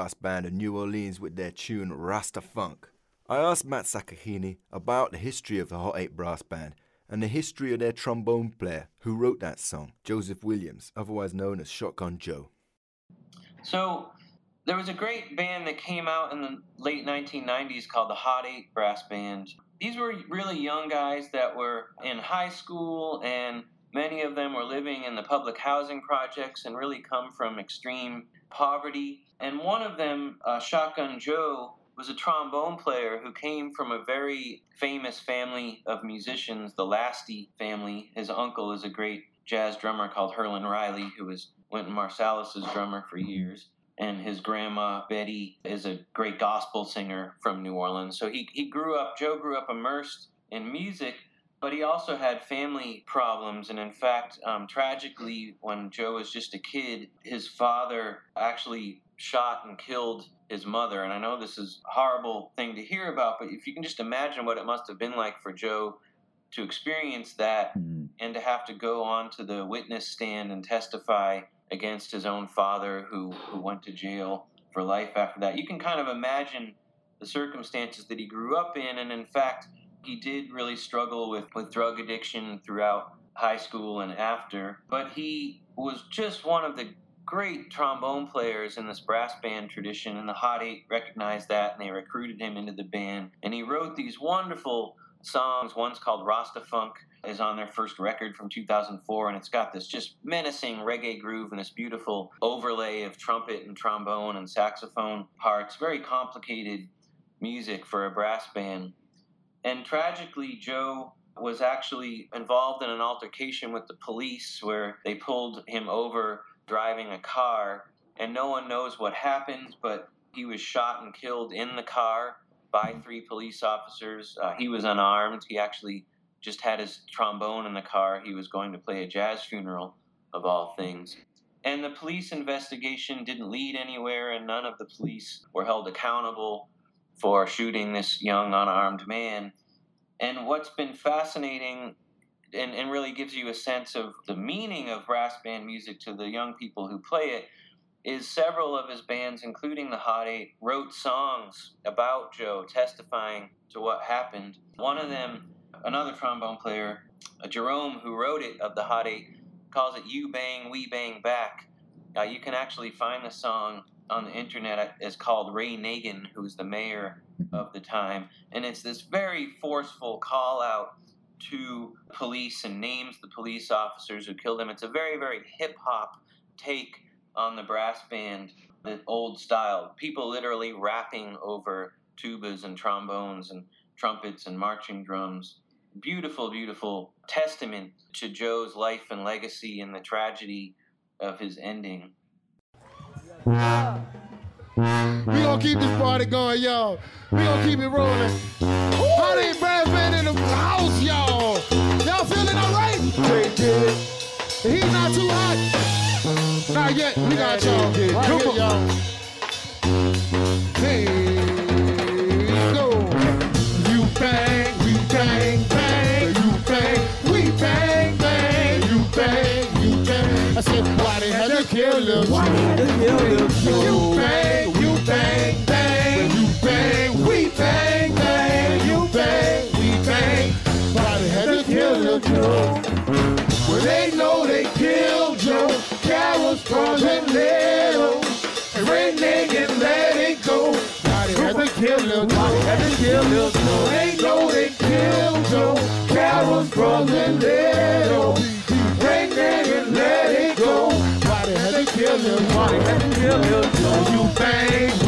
Brass Band of New Orleans with their tune Rasta Funk. I asked Matt Sakakeeny about the history of the Hot 8 Brass Band and the history of their trombone player who wrote that song, Joseph Williams, otherwise known as Shotgun Joe. So there was a great band that came out in the late 1990s called the Hot Eight Brass Band. These were really young guys that were in high school, and many of them were living in the public housing projects and really come from extreme poverty. And one of them, uh, Shotgun Joe, was a trombone player who came from a very famous family of musicians, the Lastie family. His uncle is a great jazz drummer called Herlin Riley, who was Wynton Marsalis's drummer for years. And his grandma, Betty, is a great gospel singer from New Orleans. So he, he grew up, Joe grew up immersed in music, but he also had family problems. And in fact, um, tragically, when Joe was just a kid, his father actually shot and killed his mother. And I know this is a horrible thing to hear about, but if you can just imagine what it must have been like for Joe to experience that mm-hmm. and to have to go on to the witness stand and testify against his own father who, who went to jail for life after that. You can kind of imagine the circumstances that he grew up in. And in fact, he did really struggle with, with drug addiction throughout high school and after. But he was just one of the great trombone players in this brass band tradition, and the Hot Eight recognized that and they recruited him into the band. And he wrote these wonderful songs. One's called Rasta Funk, is on their first record from 2004, and it's got this just menacing reggae groove and this beautiful overlay of trumpet and trombone and saxophone parts. Very complicated music for a brass band. And tragically, Joe was actually involved in an altercation with the police where they pulled him over driving a car, and no one knows what happened, but he was shot and killed in the car by three police officers. Uh, he was unarmed. He actually just had his trombone in the car. He was going to play a jazz funeral, of all things. And the police investigation didn't lead anywhere, and none of the police were held accountable for shooting this young unarmed man. And what's been fascinating and, and really gives you a sense of the meaning of brass band music to the young people who play it is several of his bands, including the Hot Eight, wrote songs about Joe, testifying to what happened. One of them, another trombone player, uh, Jerome, who wrote it of the Hot Eight, calls it "You Bang, We Bang Back." Uh, you can actually find the song on the internet. It's called Ray Nagin, who's the mayor of the time, and it's this very forceful call out to police and names the police officers who killed him. It's a very, very hip hop take on the brass band, the old style. People literally rapping over tubas and trombones and trumpets and marching drums. Beautiful, beautiful testament to Joe's life and legacy and the tragedy of his ending. We gonna keep this party going, y'all. We gonna keep it rolling. Honey brass band in the house, y'all. Y'all feeling alright? The heat not too hot. Not yet. We got y'all. Right Come here, on. y'all. Hey, go. You bang, we bang, bang. You bang, we bang, bang. You bang, you bang. I said, why they had to kill them? Why they had to kill them? Brother little. Renee and let it go. Why they had to kill Joe? Why they had to kill Lil Joe? You bang,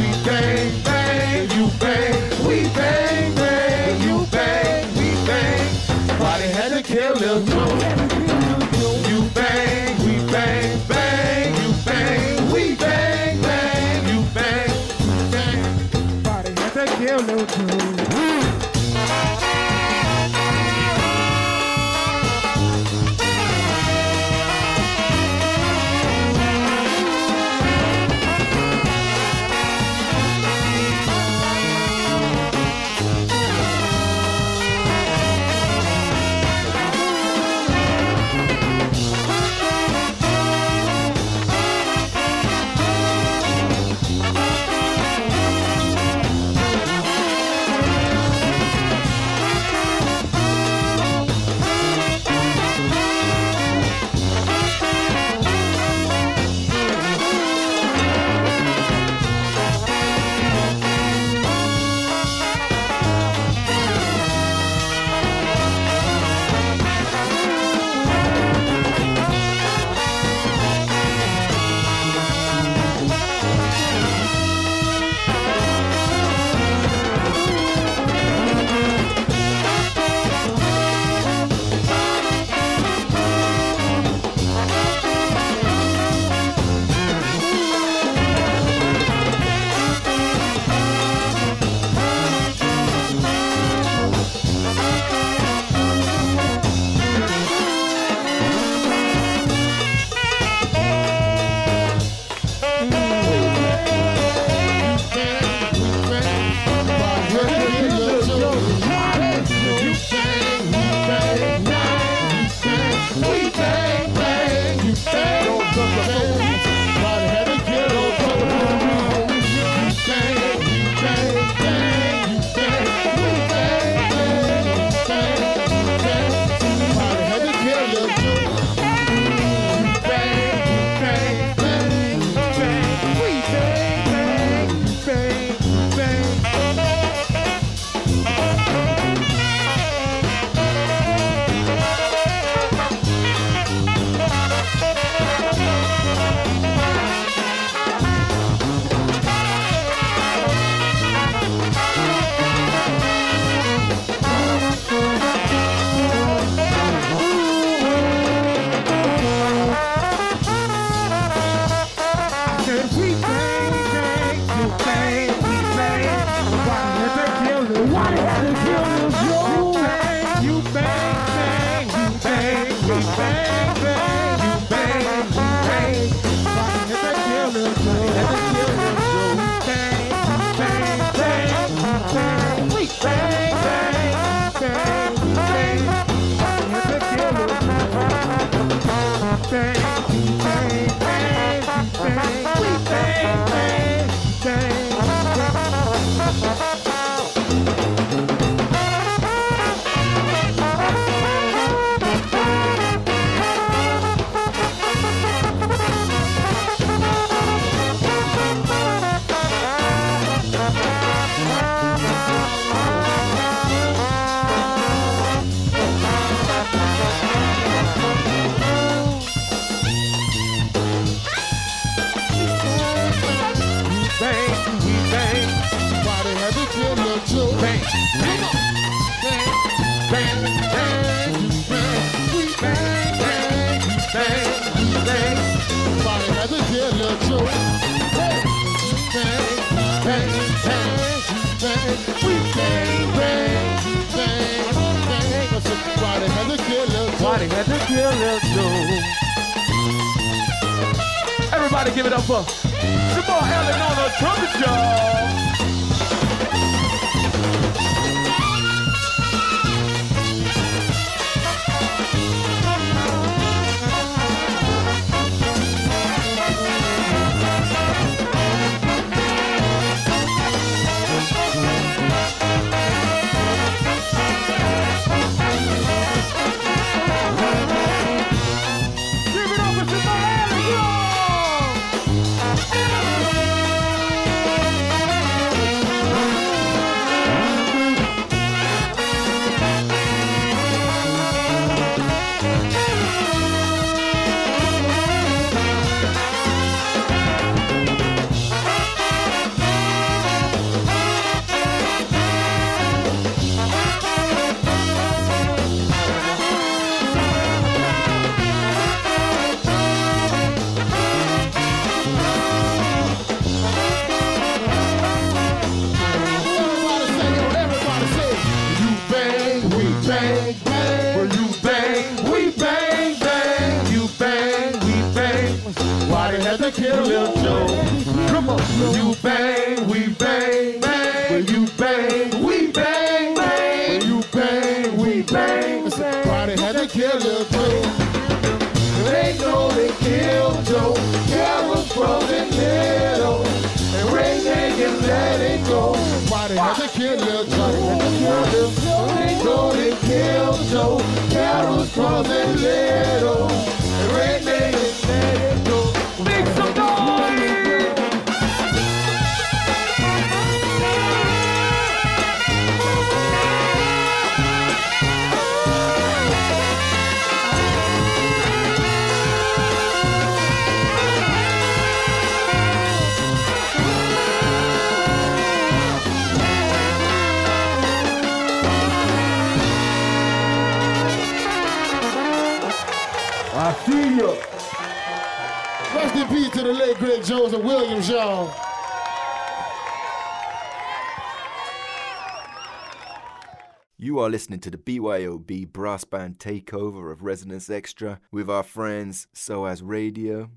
Band Takeover of Resonance Extra with our friends SOAS Radio.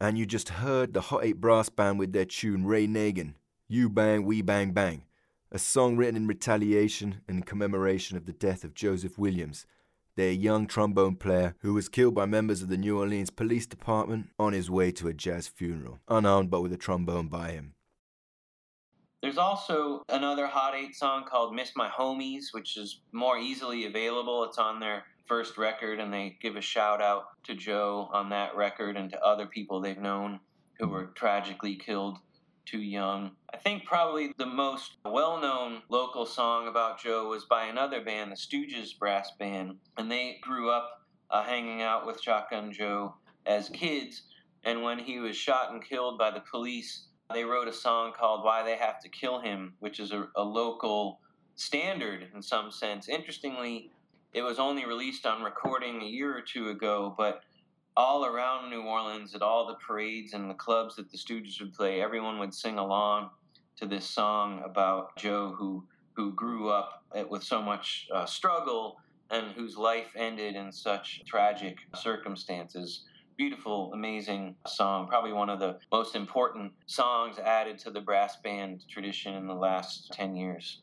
And you just heard the Hot 8 Brass Band with their tune Ray Nagin, You Bang, We Bang Bang, a song written in retaliation and in commemoration of the death of Joseph Williams, their young trombone player who was killed by members of the New Orleans Police Department on his way to a jazz funeral, unarmed but with a trombone by him. There's also another Hot 8 song called Miss My Homies, which is more easily available. It's on their first record, and they give a shout out to Joe on that record and to other people they've known who were tragically killed too young. I think probably the most well known local song about Joe was by another band, the Stooges Brass Band, and they grew up uh, hanging out with Shotgun Joe as kids. And when he was shot and killed by the police, they wrote a song called Why They Have to Kill Him, which is a, a local standard in some sense. Interestingly, it was only released on recording a year or two ago, but all around New Orleans at all the parades and the clubs that the Stooges would play, everyone would sing along to this song about Joe who who grew up with so much uh, struggle and whose life ended in such tragic circumstances. Beautiful, amazing song. Probably one of the most important songs added to the brass band tradition in the last 10 years.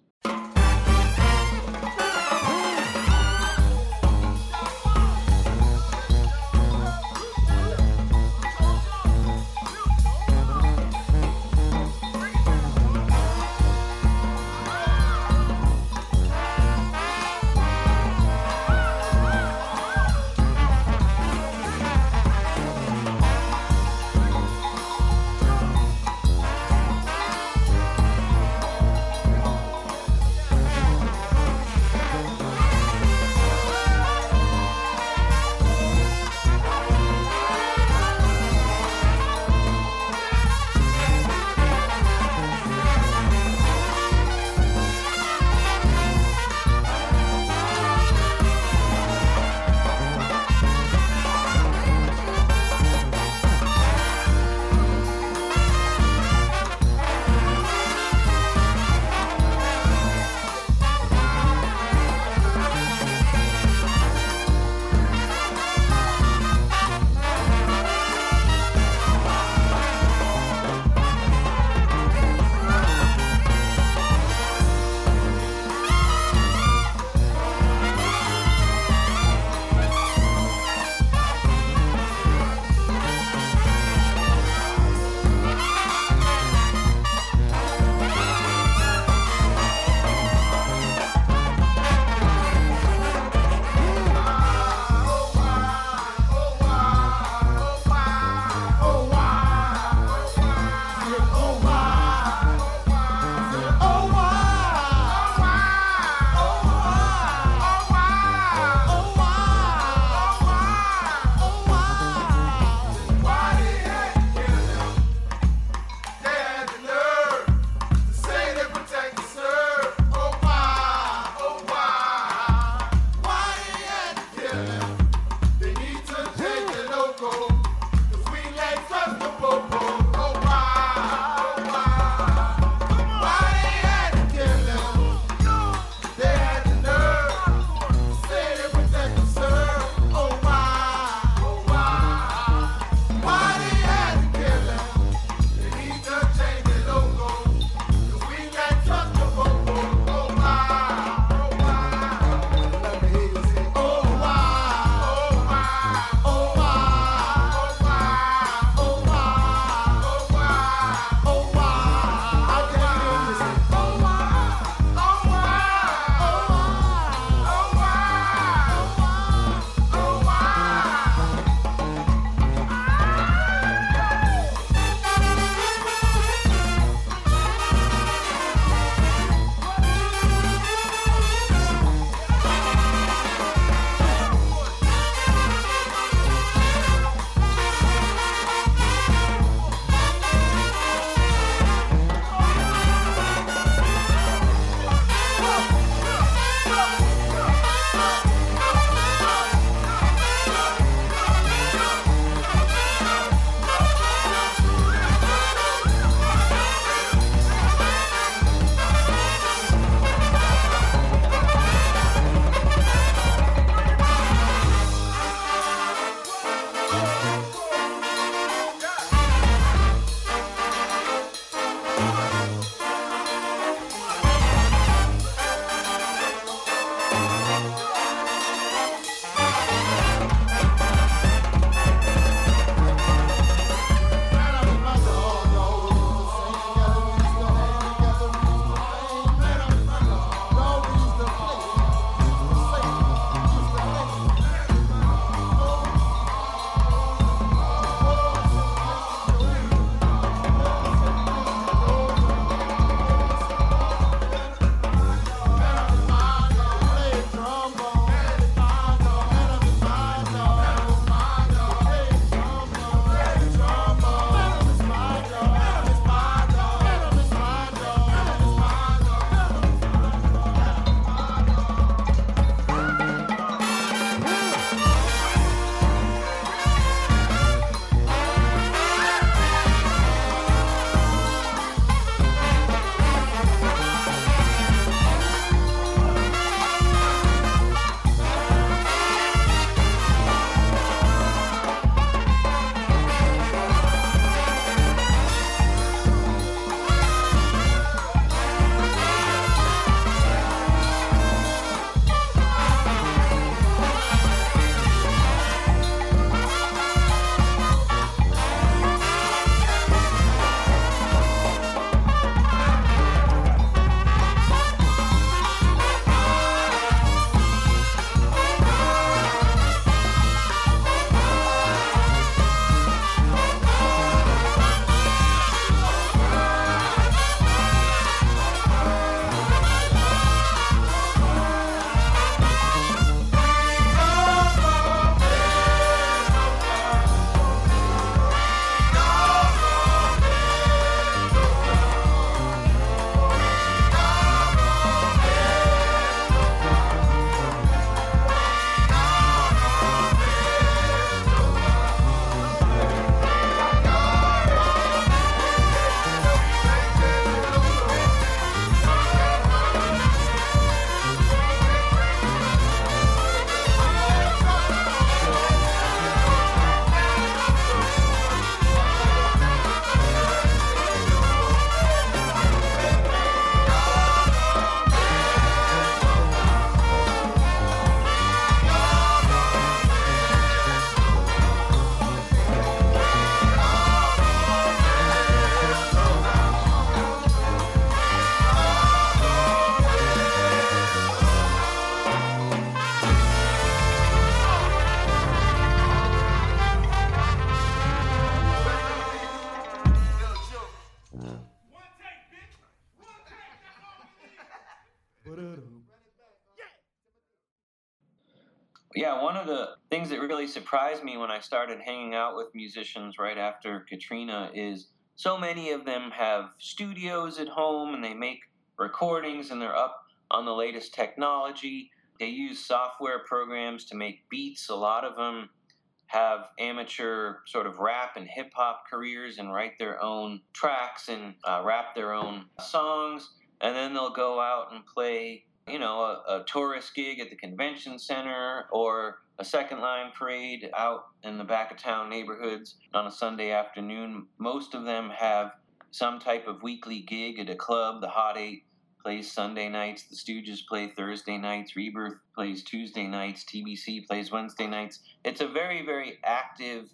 Really surprised me when I started hanging out with musicians right after Katrina is so many of them have studios at home and they make recordings and they're up on the latest technology. They use software programs to make beats. A lot of them have amateur sort of rap and hip hop careers and write their own tracks and uh, rap their own songs. And then they'll go out and play, you know, a, a tourist gig at the convention center or a second line parade out in the back of town neighborhoods on a Sunday afternoon. Most of them have some type of weekly gig at a club. The Hot Eight plays Sunday nights, the Stooges play Thursday nights, Rebirth plays Tuesday nights, TBC plays Wednesday nights. It's a very, very active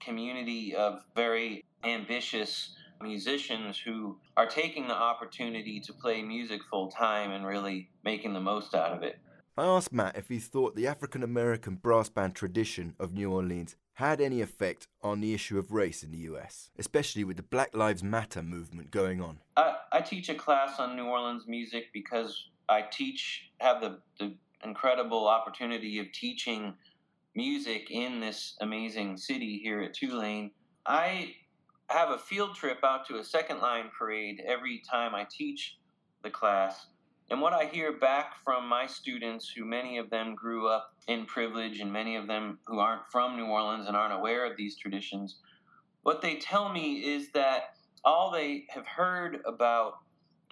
community of very ambitious musicians who are taking the opportunity to play music full time and really making the most out of it. I asked Matt if he thought the African American brass band tradition of New Orleans had any effect on the issue of race in the US, especially with the Black Lives Matter movement going on. I, I teach a class on New Orleans music because I teach, have the, the incredible opportunity of teaching music in this amazing city here at Tulane. I have a field trip out to a second line parade every time I teach the class. And what I hear back from my students, who many of them grew up in privilege and many of them who aren't from New Orleans and aren't aware of these traditions, what they tell me is that all they have heard about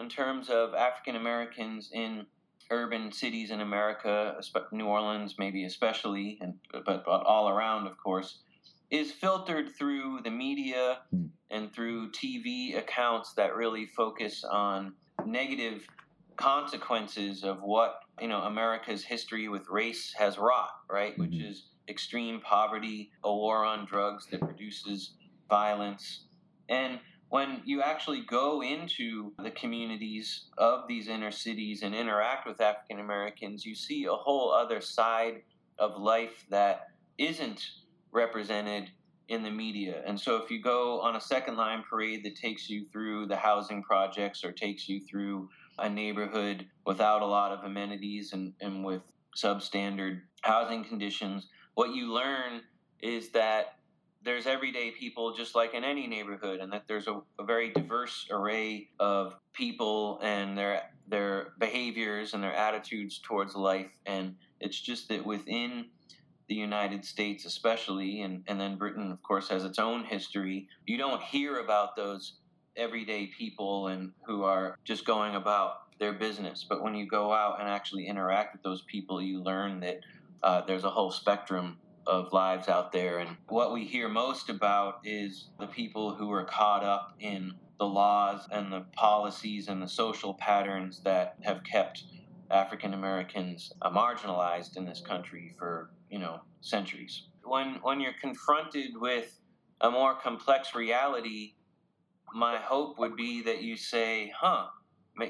in terms of African Americans in urban cities in America, New Orleans maybe especially, and but, but all around, of course, is filtered through the media hmm. and through TV accounts that really focus on negative consequences of what you know America's history with race has wrought, right? Which mm-hmm. is extreme poverty, a war on drugs that produces violence, and when you actually go into the communities of these inner cities and interact with African Americans, you see a whole other side of life that isn't represented in the media. And so if you go on a second line parade that takes you through the housing projects or takes you through a neighborhood without a lot of amenities and, and with substandard housing conditions, what you learn is that there's everyday people just like in any neighborhood and that there's a, a very diverse array of people and their their behaviors and their attitudes towards life. And it's just that within the United States especially and, and then Britain of course has its own history you don't hear about those everyday people and who are just going about their business but when you go out and actually interact with those people you learn that uh, there's a whole spectrum of lives out there. And what we hear most about is the people who are caught up in the laws and the policies and the social patterns that have kept African Americans uh, marginalized in this country for, you know, centuries. When when you're confronted with a more complex reality, my hope would be that you say, "Huh,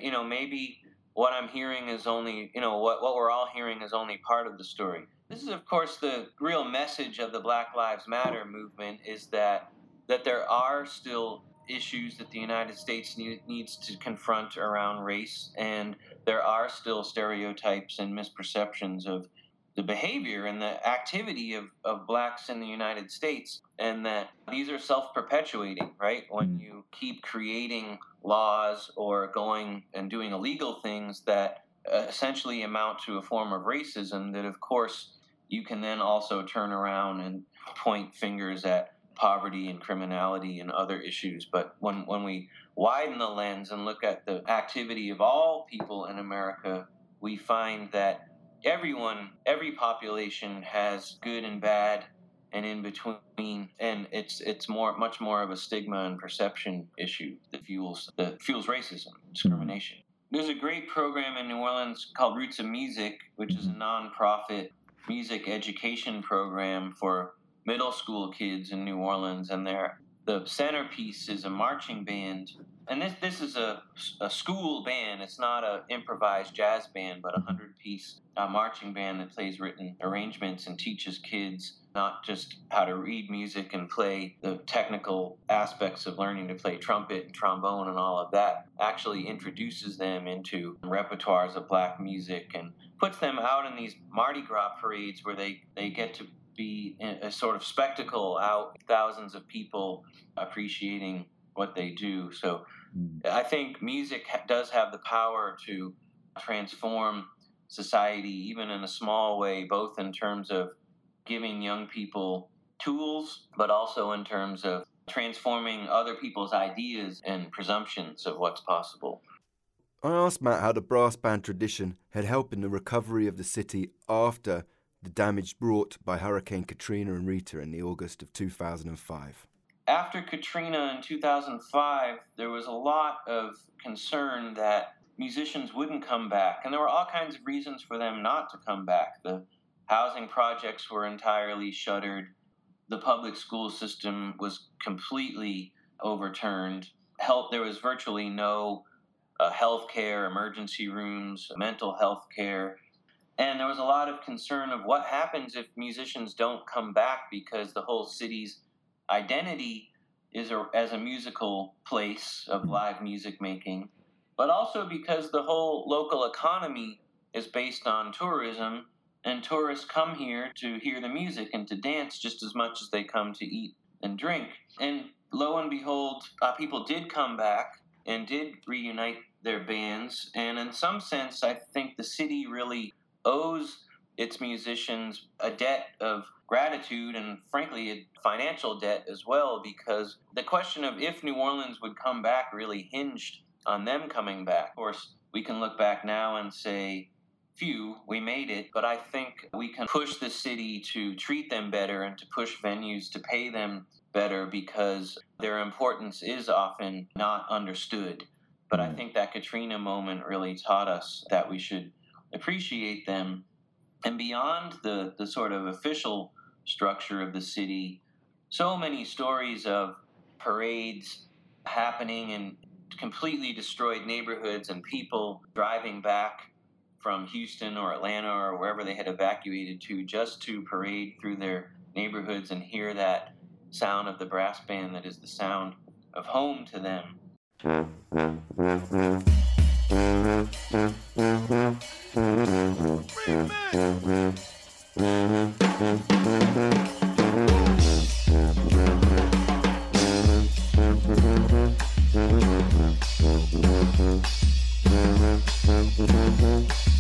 you know, maybe what I'm hearing is only, you know, what what we're all hearing is only part of the story." This is, of course, the real message of the Black Lives Matter movement is that that there are still issues that the United States need, needs to confront around race, and there are still stereotypes and misperceptions of the behavior and the activity of, of blacks in the United States, and that these are self perpetuating, right? When you keep creating laws or going and doing illegal things that uh, essentially amount to a form of racism, that of course you can then also turn around and point fingers at poverty and criminality and other issues. But when, when we widen the lens and look at the activity of all people in America, we find that everyone, every population has good and bad and in between and it's it's more much more of a stigma and perception issue that fuels that fuels racism hmm. discrimination. There's a great program in new orleans called roots of music which is a hmm. nonprofit music education program for middle school kids in New Orleans, and they're the centerpiece is a marching band. And this, this is a, a school band. It's not an improvised jazz band, but a 100 piece uh, marching band that plays written arrangements and teaches kids not just how to read music and play the technical aspects of learning to play trumpet and trombone and all of that, actually introduces them into repertoires of black music and puts them out in these Mardi Gras parades where they, they get to be a sort of spectacle out, thousands of people appreciating what they do. So hmm. I think music does have the power to transform society, even in a small way, both in terms of giving young people tools, but also in terms of transforming other people's ideas and presumptions of what's possible. I asked Matt how the brass band tradition had helped in the recovery of the city after the damage brought by Hurricane Katrina and Rita in the August of 2005. After Katrina in 2005, there was a lot of concern that musicians wouldn't come back, and there were all kinds of reasons for them not to come back. The housing projects were entirely shuttered, the public school system was completely overturned. Help, there was virtually no uh, health care, emergency rooms, mental health care. And there was a lot of concern of what happens if musicians don't come back because the whole city's identity is a, as a musical place of live music making, but also because the whole local economy is based on tourism, and tourists come here to hear the music and to dance just as much as they come to eat and drink. And lo and behold, uh, people did come back and did reunite their bands, and in some sense, I think the city really owes its musicians a debt of gratitude and, frankly, a financial debt as well, because the question of if New Orleans would come back really hinged on them coming back. Of course, we can look back now and say, phew, we made it, but I think we can push the city to treat them better and to push venues to pay them better because their importance is often not understood. But I hmm. think that Katrina moment really taught us that we should appreciate them. And beyond the, the sort of official structure of the city, so many stories of parades happening in completely destroyed neighborhoods and people driving back from Houston or Atlanta or wherever they had evacuated to just to parade through their neighborhoods and hear that sound of the brass band that is the sound of home to them. Mm-hmm. Mm-hmm. Mm-hmm. This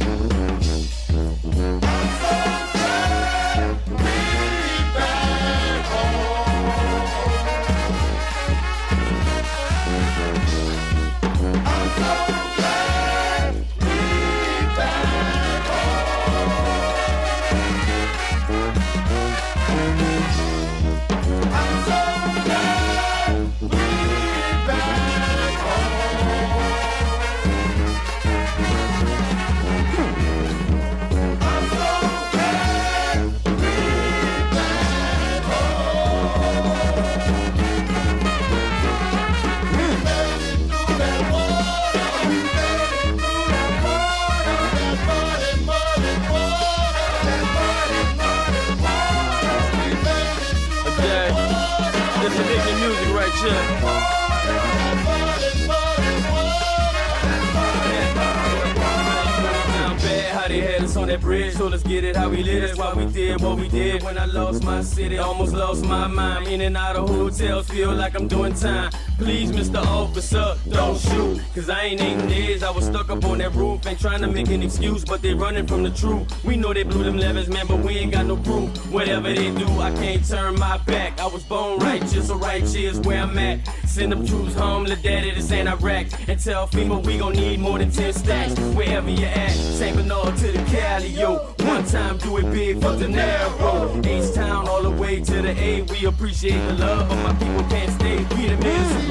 on that bridge. So let's get it how we live. That's why we did what we did. When I lost my city, almost lost my mind. In and out of hotels, feel like I'm doing time. Please, Mr. Officer, don't shoot. Cause I ain't eight days. I was stuck up on that roof. Ain't trying to make an excuse, but they running from the truth. We know they blew them levers, man, but we ain't got no proof. Whatever they do, I can't turn my back. I was born righteous, so right here's where I'm at. Send them troops home, little daddy, this ain't Iraq. And tell FEMA we gon' need more than 10 stacks. Wherever you at, St. Bernard to the Cali, yo. One time, do it big for the narrow. H-Town all the way to the A. We appreciate the love, but my people can't stay. We the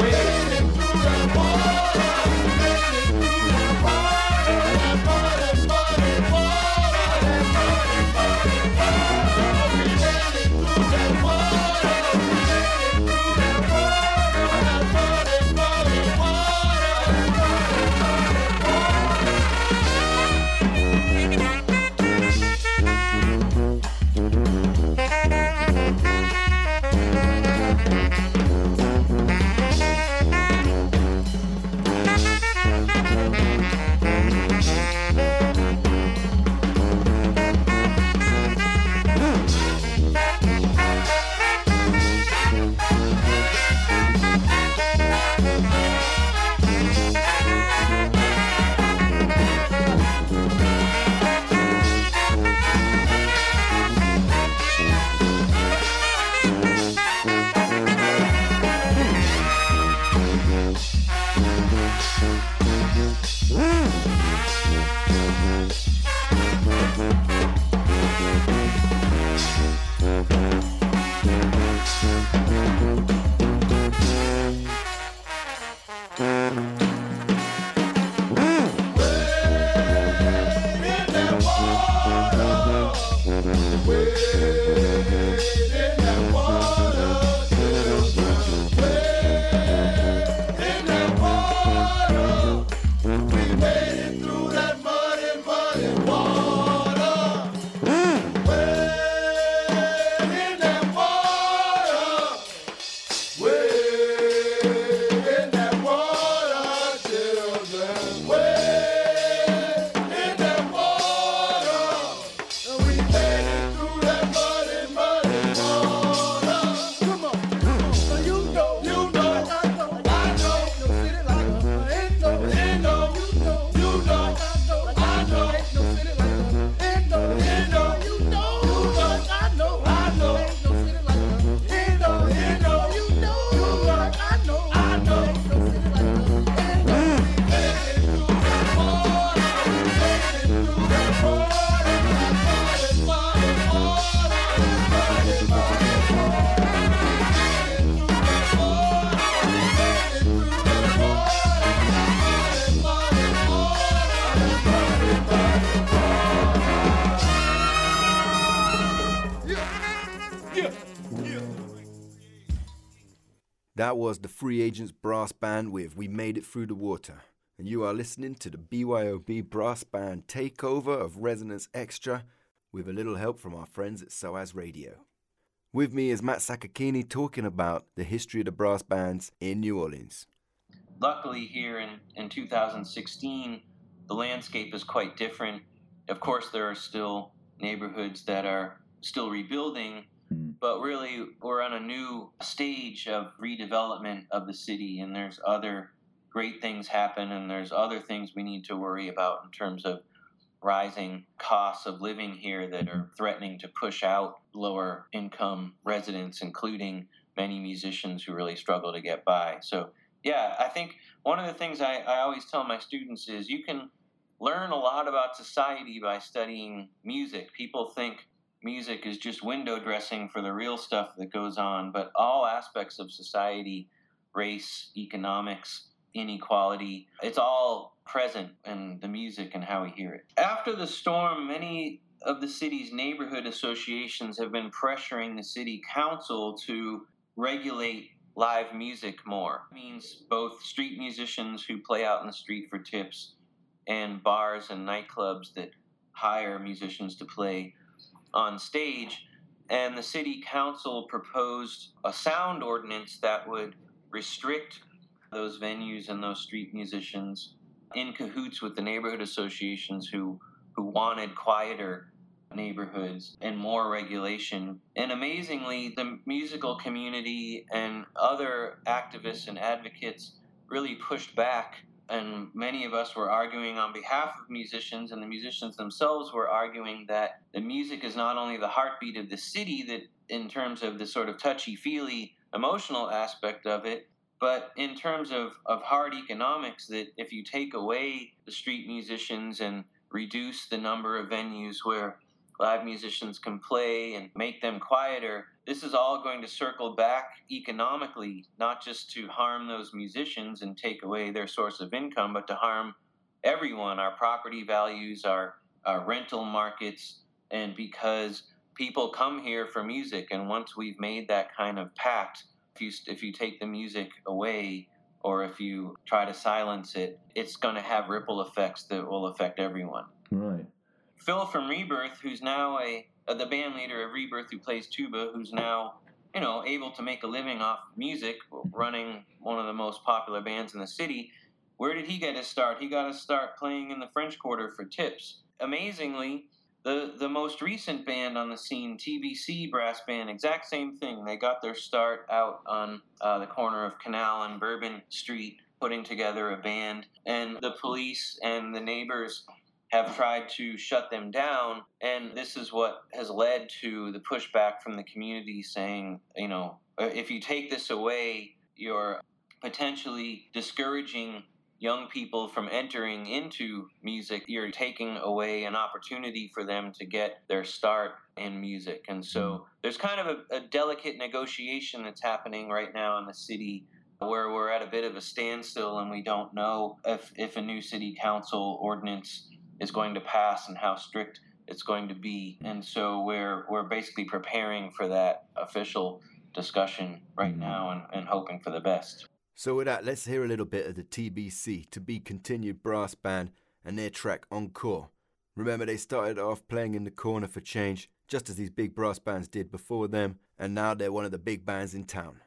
minutes away. That was the Free Agents Brass Band with We Made It Through the Water. And you are listening to the BYOB Brass Band takeover of Resonance Extra with a little help from our friends at SOAS Radio. With me is Matt Sakakeeny talking about the history of the brass bands in New Orleans. Luckily, here in, in 2016, the landscape is quite different. Of course, there are still neighborhoods that are still rebuilding, Mm. but really we're on a new stage of redevelopment of the city, and there's other great things happen, and there's other things we need to worry about in terms of rising costs of living here that are threatening to push out lower income residents, including many musicians who really struggle to get by. So, yeah, I think one of the things I, I always tell my students is you can learn a lot about society by studying music. People think music is just window dressing for the real stuff that goes on, but all aspects of society, race, economics, inequality, it's all present in the music and how we hear it. After the storm, many of the city's neighborhood associations have been pressuring the city council to regulate live music more. It means both street musicians who play out in the street for tips and bars and nightclubs that hire musicians to play on stage. And the city council proposed a sound ordinance that would restrict those venues and those street musicians in cahoots with the neighborhood associations who who wanted quieter neighborhoods and more regulation. And amazingly, the musical community and other activists and advocates really pushed back. And many of us were arguing on behalf of musicians, and the musicians themselves were arguing that the music is not only the heartbeat of the city, that in terms of the sort of touchy feely emotional aspect of it, but in terms of, of hard economics, that if you take away the street musicians and reduce the number of venues where live musicians can play and make them quieter, this is all going to circle back economically, not just to harm those musicians and take away their source of income, but to harm everyone, our property values, our, our rental markets, and because people come here for music. And once we've made that kind of pact, if you, if you take the music away, or if you try to silence it, it's going to have ripple effects that will affect everyone. Right. Phil from Rebirth, who's now a, uh, the band leader of Rebirth, who plays tuba, who's now you know able to make a living off music, running one of the most popular bands in the city. Where did he get his start? He got his start playing in the French Quarter for tips. Amazingly, the the most recent band on the scene, TBC Brass Band, exact same thing. They got their start out on uh, the corner of Canal and Bourbon Street, putting together a band, and the police and the neighbors have tried to shut them down. And this is what has led to the pushback from the community saying, you know, uh, if you take this away, you're potentially discouraging young people from entering into music. You're taking away an opportunity for them to get their start in music. And so mm-hmm. there's kind of a, a delicate negotiation that's happening right now in the city where we're at a bit of a standstill and we don't know if, if a new city council ordinance is going to pass and how strict it's going to be. And so we're we're basically preparing for that official discussion right mm-hmm. now and, and hoping for the best. So with that, let's hear a little bit of the TBC to be continued brass band and their track Encore. Remember they started off playing in the corner for change, just as these big brass bands did before them, and now they're one of the big bands in town.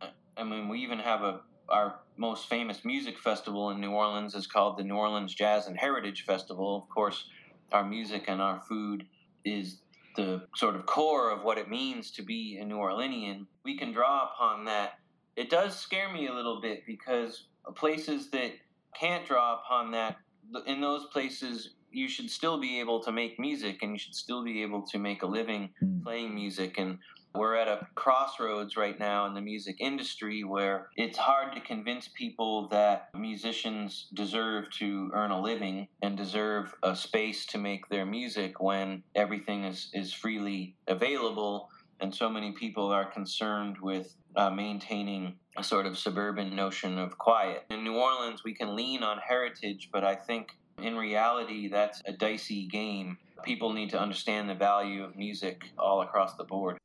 Uh, I mean, we even have a our most famous music festival in New Orleans is called the New Orleans Jazz and Heritage Festival. Of course, our music and our food is the sort of core of what it means to be a New Orleanian. We can draw upon that. It does scare me a little bit because places that can't draw upon that, in those places, you should still be able to make music and you should still be able to make a living playing music. And we're at a crossroads right now in the music industry where it's hard to convince people that musicians deserve to earn a living and deserve a space to make their music when everything is, is freely available. And so many people are concerned with uh, maintaining a sort of suburban notion of quiet. In New Orleans, we can lean on heritage, but I think in reality, that's a dicey game. People need to understand the value of music all across the board.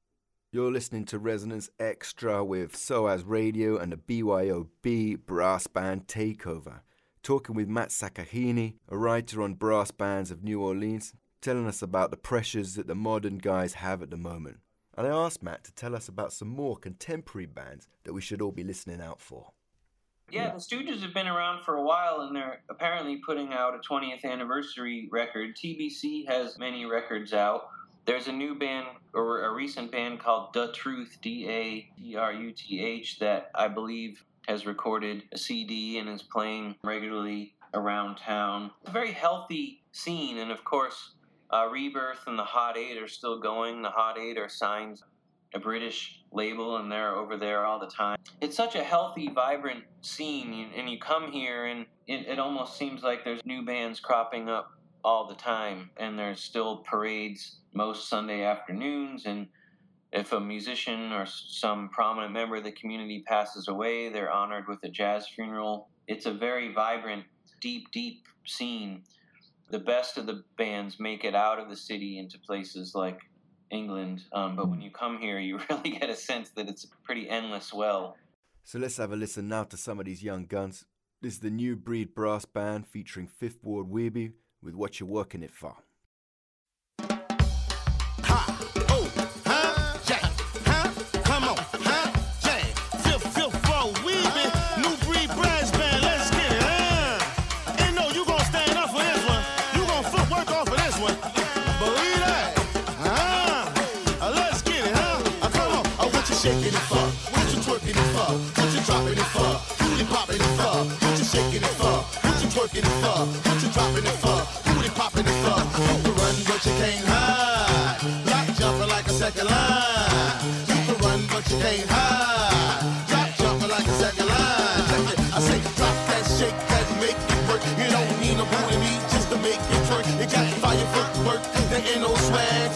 You're listening to Resonance Extra with SOAS Radio and the BYOB Brass Band Takeover. Talking with Matt Sakakeeny, a writer on brass bands of New Orleans, telling us about the pressures that the modern guys have at the moment. And I asked Matt to tell us about some more contemporary bands that we should all be listening out for. Yeah, the Stooges have been around for a while and they're apparently putting out a 20th anniversary record. TBC has many records out. There's a new band or a recent band called The Truth, D A T R U T H, that I believe has recorded a CD and is playing regularly around town. It's a very healthy scene, and of course, uh, Rebirth and the Hot Eight are still going. The Hot Eight are signed a British label, and they're over there all the time. It's such a healthy, vibrant scene, and you come here, and it, it almost seems like there's new bands cropping up all the time, and there's still parades most Sunday afternoons. And if a musician or some prominent member of the community passes away, they're honored with a jazz funeral. It's a very vibrant, deep, deep scene. The best of the bands make it out of the city into places like England, um, but when you come here, you really get a sense that it's a pretty endless well. So let's have a listen now to some of these young guns. This is the new breed brass band featuring Fifth Ward Weebie with What You're Working It For. Oh? Uh? Uh. Uh, shaking it for? What you twerking it for? What you dropping it for? Popping it for? What you shaking it for? Twerking it for? What you dropping it for? You popping it for? You can run, but you can't hide. Like jumping like a second line. You can run, but you can't hide. Drop jumping like a second line. It. I say drop that, shake that, make it work. You don't need no booty meat just to make it twerk. You got fire footwork, there ain't no swag.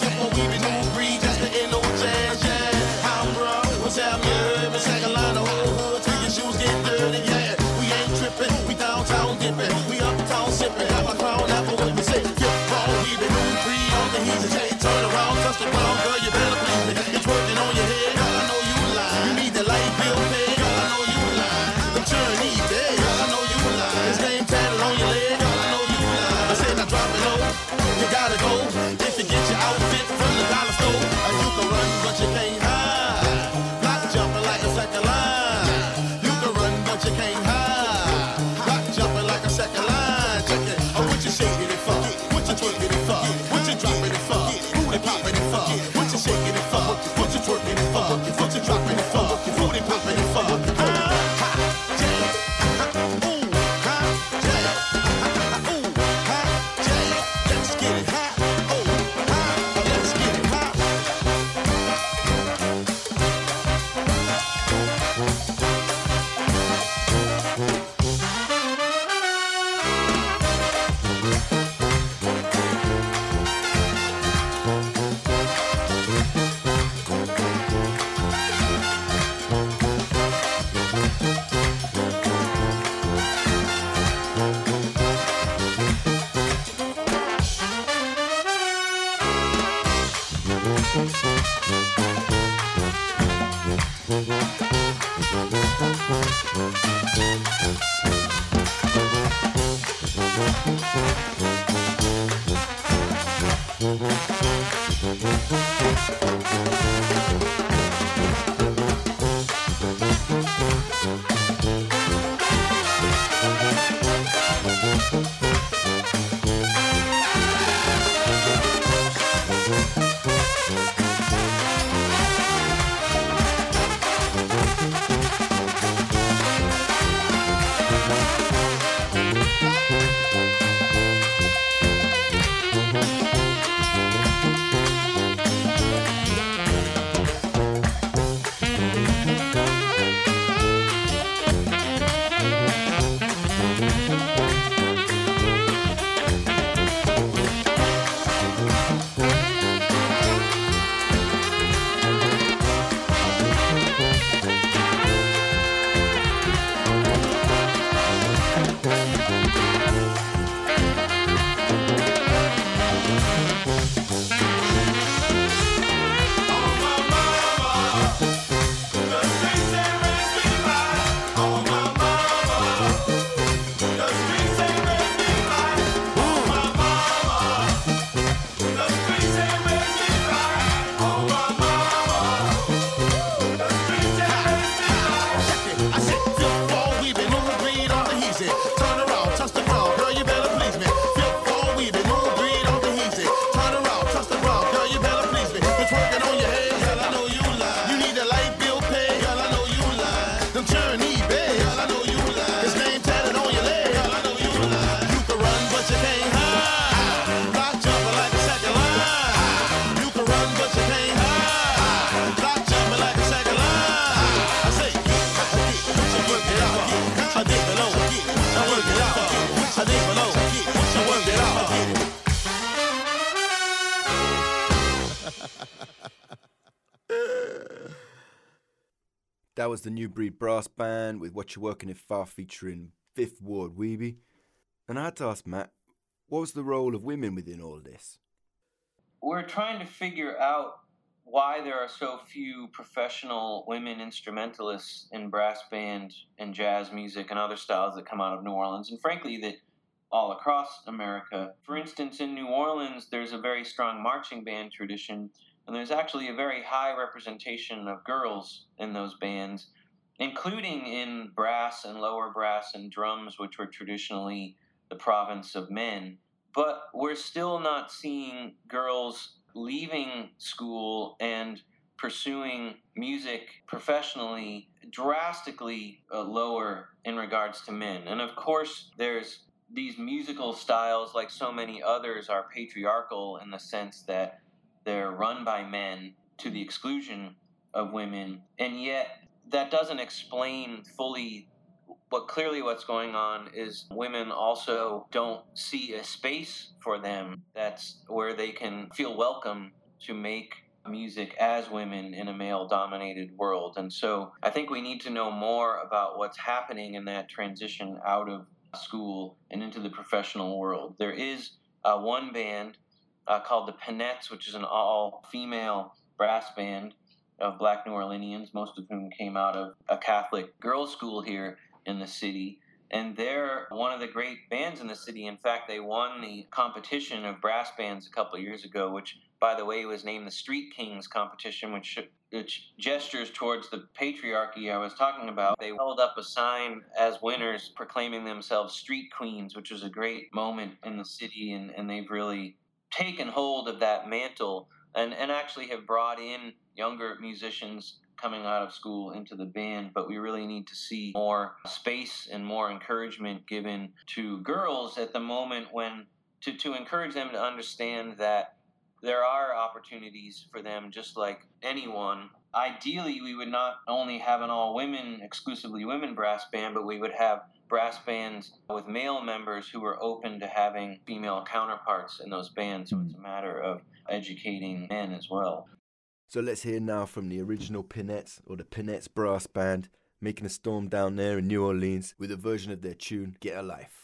That was the New Breed Brass Band with What You're Working It Far featuring Fifth Ward Weebie. And I had to ask Matt, what was the role of women within all this? We're trying to figure out why there are so few professional women instrumentalists in brass band and jazz music and other styles that come out of New Orleans, and frankly, that all across America. For instance, in New Orleans, there's a very strong marching band tradition, and there's actually a very high representation of girls in those bands, including in brass and lower brass and drums, which were traditionally the province of men. But we're still not seeing girls leaving school and pursuing music professionally drastically uh, lower in regards to men. And of course, there's these musical styles, like so many others, are patriarchal in the sense that they're run by men to the exclusion of women. And yet, that doesn't explain fully but clearly what's going on is women also don't see a space for them that's where they can feel welcome to make music as women in a male dominated world. And so I think we need to know more about what's happening in that transition out of school and into the professional world. There is uh, one band uh, called the Pinettes, which is an all female brass band of black New Orleanians, most of whom came out of a Catholic girls' school here in the city. And they're one of the great bands in the city. In fact, they won the competition of brass bands a couple years ago, which, by the way, was named the Street Kings competition, which which gestures towards the patriarchy I was talking about. They held up a sign as winners proclaiming themselves street queens, which was a great moment in the city, and, and they've really taken hold of that mantle and, and actually have brought in younger musicians coming out of school into the band, but we really need to see more space and more encouragement given to girls at the moment when to, to encourage them to understand that there are opportunities for them just like anyone. Ideally, we would not only have an all women, exclusively women brass band, but we would have brass bands with male members who are open to having female counterparts in those bands. So it's a hmm. matter of educating men as well. So let's hear now from the original Pinettes or the Pinettes Brass Band making a storm down there in New Orleans with a version of their tune Get a Life.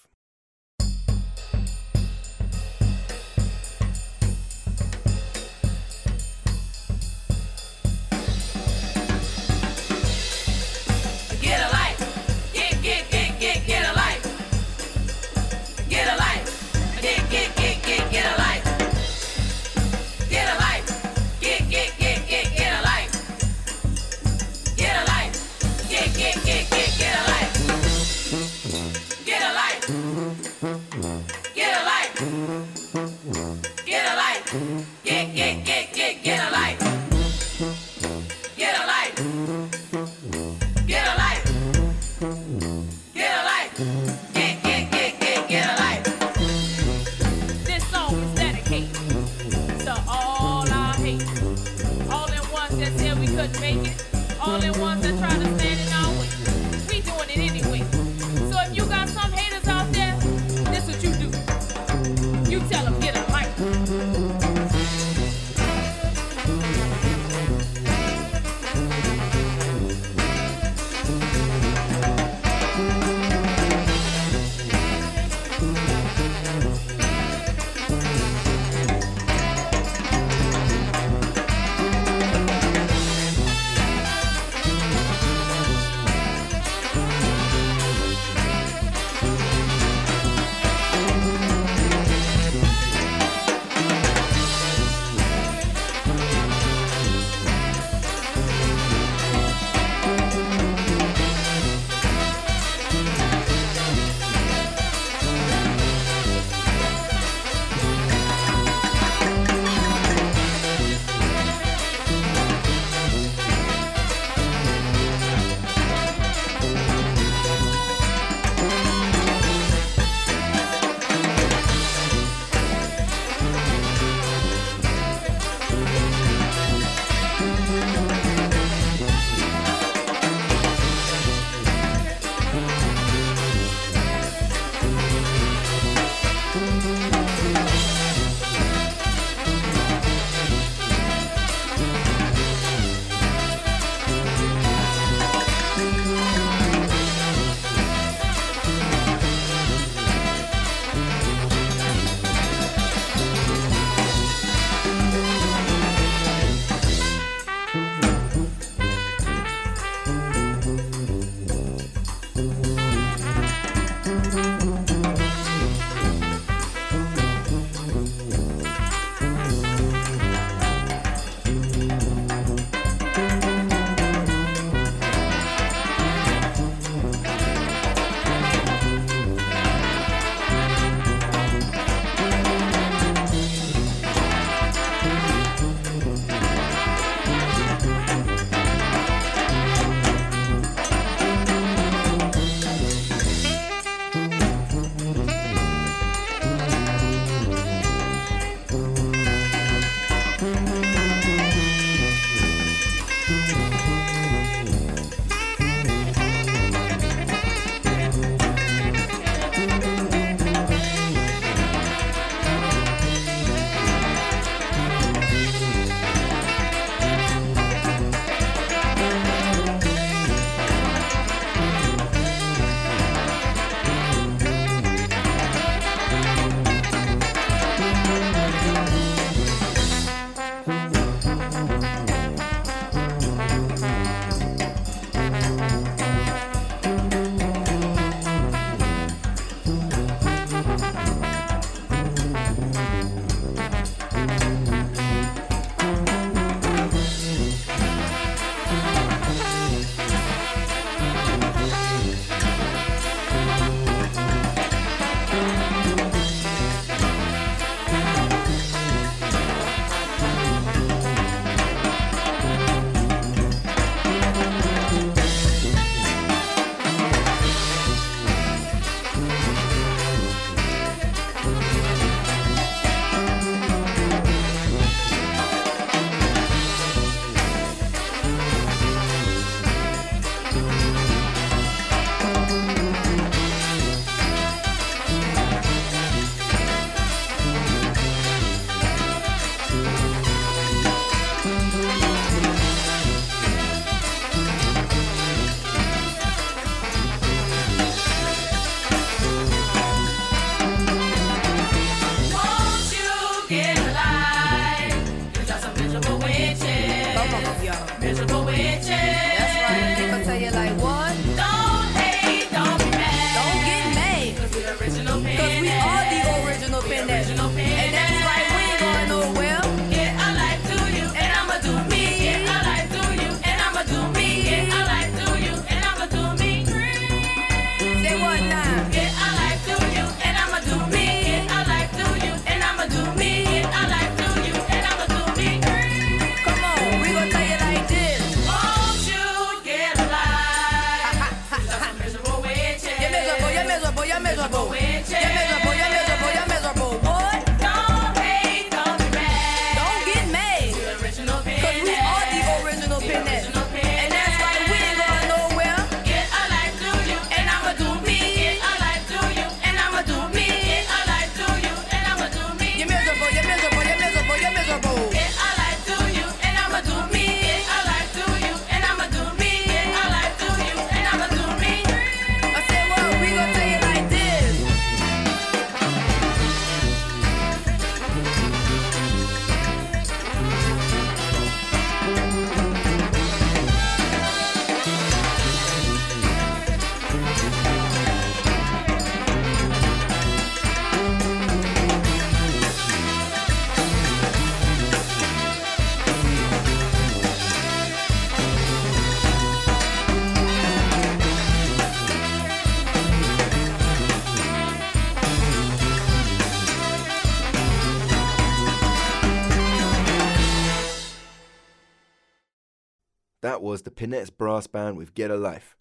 Was the Pinettes Brass Band with Get a Life.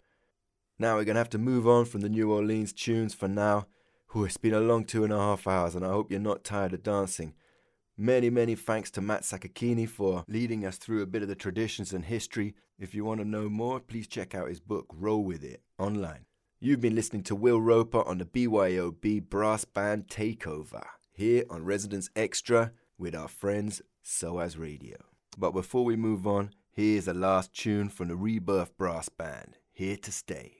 Now we're going to have to move on from the New Orleans tunes for now. Whew, it's been a long two and a half hours, and I hope you're not tired of dancing. Many, many thanks to Matt Sakakeeny for leading us through a bit of the traditions and history. If you want to know more, please check out his book, Roll With It, online. You've been listening to Will Roper on the BYOB Brass Band Takeover, here on Resonance Extra with our friends SOAS Radio. But before we move on, here's the last tune from the Rebirth Brass Band, Here to Stay.